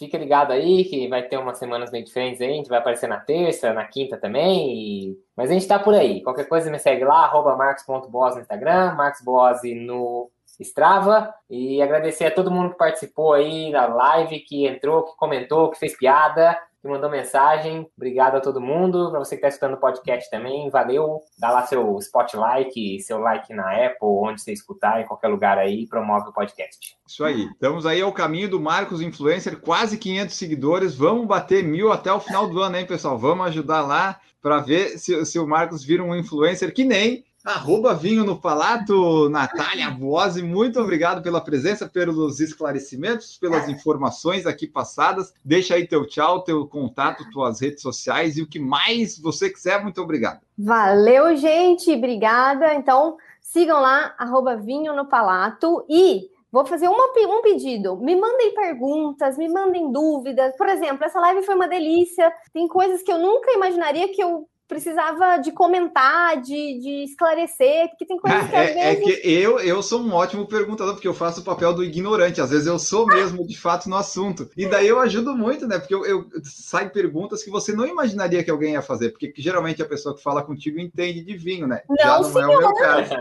[SPEAKER 3] Fica ligado aí que vai ter umas semanas bem diferentes aí. A gente vai aparecer na terça, na quinta também. E... Mas a gente tá por aí. Qualquer coisa me segue lá, arroba no Instagram, marcosboas no Strava. E agradecer a todo mundo que participou aí na live, que entrou, que comentou, que fez piada que mandou mensagem. Obrigado a todo mundo. Para você que está escutando o podcast também, valeu. Dá lá seu spotlight, seu like na Apple, onde você escutar, em qualquer lugar aí, promove o podcast.
[SPEAKER 2] Isso aí. Estamos aí ao caminho do Marcos Influencer, quase 500 seguidores. Vamos bater mil até o final do ano, hein, pessoal? Vamos ajudar lá para ver se, se o Marcos vira um influencer que nem Arroba Vinho no Palato, Natália Boazzi, muito obrigado pela presença, pelos esclarecimentos, pelas informações aqui passadas. Deixa aí teu tchau, teu contato, tuas redes sociais e o que mais você quiser. Muito obrigado.
[SPEAKER 5] Valeu, gente. Obrigada. Então, sigam lá, arroba Vinho no Palato e Vou fazer uma, um pedido. Me mandem perguntas, me mandem dúvidas. Por exemplo, essa live foi uma delícia. Tem coisas que eu nunca imaginaria que eu precisava de comentar, de, de esclarecer, porque tem coisas que
[SPEAKER 2] é,
[SPEAKER 5] às vezes... É
[SPEAKER 2] que eu, eu sou um ótimo perguntador, porque eu faço o papel do ignorante, às vezes eu sou mesmo, de fato, no assunto. E daí eu ajudo muito, né? Porque eu, eu saio perguntas que você não imaginaria que alguém ia fazer, porque geralmente a pessoa que fala contigo entende de vinho, né?
[SPEAKER 5] Não, Já não senhor. é o meu caso.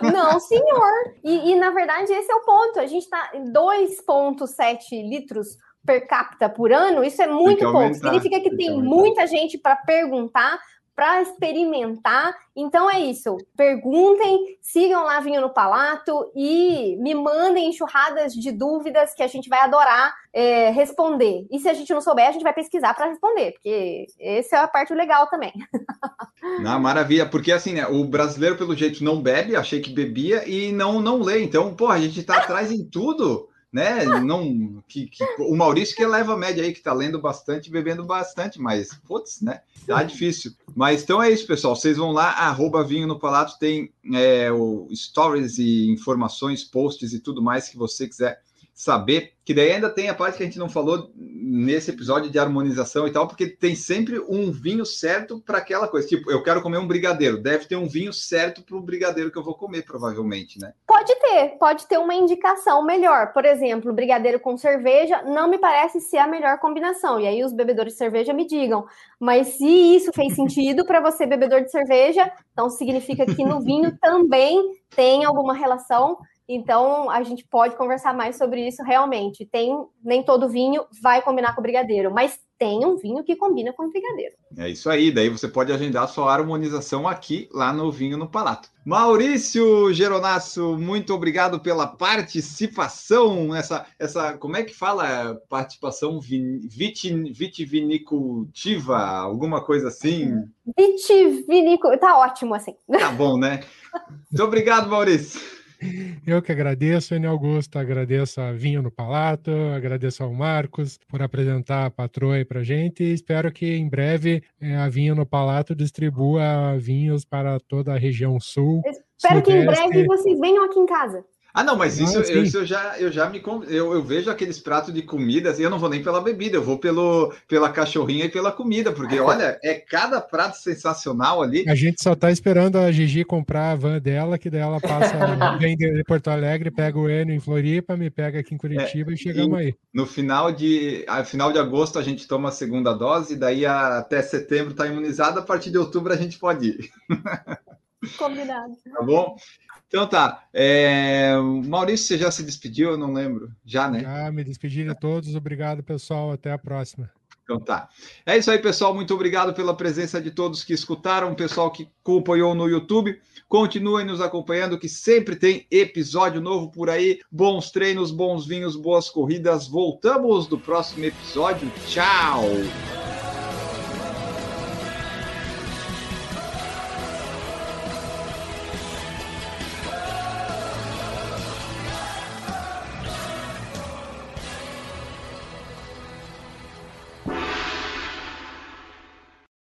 [SPEAKER 5] (laughs) Não, senhor. E, e, na verdade esse é o ponto. A gente está em 2,7 litros per capita por ano, isso é muito pouco. Significa que tem, tem muita gente para perguntar, para experimentar. Então é isso. Perguntem, sigam lá Vinho no Palato e me mandem enxurradas de dúvidas que a gente vai adorar é, responder. E se a gente não souber, a gente vai pesquisar para responder, porque essa é a parte legal também.
[SPEAKER 2] Na maravilha, porque assim, né? O brasileiro, pelo jeito, não bebe, achei que bebia e não, não lê. Então, pô, a gente está atrás em tudo né? Não, que, que, o Maurício que leva a média aí, que tá lendo bastante, bebendo bastante, mas, putz, né? Tá difícil. Mas então é isso, pessoal. Vocês vão lá, arroba Vinho no Palato, tem é, o stories e informações, posts e tudo mais que você quiser saber, que daí ainda tem a parte que a gente não falou nesse episódio de harmonização e tal, porque tem sempre um vinho certo para aquela coisa. Tipo, eu quero comer um brigadeiro, deve ter um vinho certo para o brigadeiro que eu vou comer, provavelmente, né?
[SPEAKER 5] Pode ter, pode ter uma indicação melhor. Por exemplo, brigadeiro com cerveja não me parece ser a melhor combinação. E aí os bebedores de cerveja me digam. Mas se isso fez sentido para você, bebedor de cerveja, então significa que no vinho também tem alguma relação então, a gente pode conversar mais sobre isso realmente. Tem nem todo vinho vai combinar com brigadeiro, mas tem um vinho que combina com brigadeiro.
[SPEAKER 2] É isso aí, daí você pode agendar sua harmonização aqui, lá no Vinho no Palato. Maurício Geronasso, muito obrigado pela participação, essa, essa como é que fala participação vit, vitivinicultiva, alguma coisa assim?
[SPEAKER 5] Vitivinicultiva, tá ótimo assim.
[SPEAKER 2] Tá bom, né? Muito obrigado, Maurício.
[SPEAKER 1] Eu que agradeço, Enio Augusto, agradeço a Vinho no Palato, agradeço ao Marcos por apresentar a patroa pra gente e espero que em breve é, a Vinho no Palato distribua vinhos para toda a região sul.
[SPEAKER 5] Espero sudeste. que em breve vocês venham aqui em casa.
[SPEAKER 2] Ah, não, mas isso, ah, isso eu já, eu já me eu, eu vejo aqueles pratos de comidas e eu não vou nem pela bebida, eu vou pelo, pela cachorrinha e pela comida, porque (laughs) olha, é cada prato sensacional ali.
[SPEAKER 1] A gente só tá esperando a Gigi comprar a van dela, que daí ela passa, (laughs) vem de Porto Alegre, pega o Enio em Floripa, me pega aqui em Curitiba é, e chegamos e aí.
[SPEAKER 2] No final de, a final de agosto a gente toma a segunda dose, daí até setembro tá imunizado, a partir de outubro a gente pode ir. (laughs)
[SPEAKER 5] Combinado.
[SPEAKER 2] Tá bom? Então tá. É... Maurício, você já se despediu? Eu não lembro. Já, né?
[SPEAKER 1] Já, me despedi de todos. Obrigado, pessoal. Até a próxima.
[SPEAKER 2] Então tá. É isso aí, pessoal. Muito obrigado pela presença de todos que escutaram, pessoal que acompanhou no YouTube. Continuem nos acompanhando, que sempre tem episódio novo por aí. Bons treinos, bons vinhos, boas corridas. Voltamos no próximo episódio. Tchau!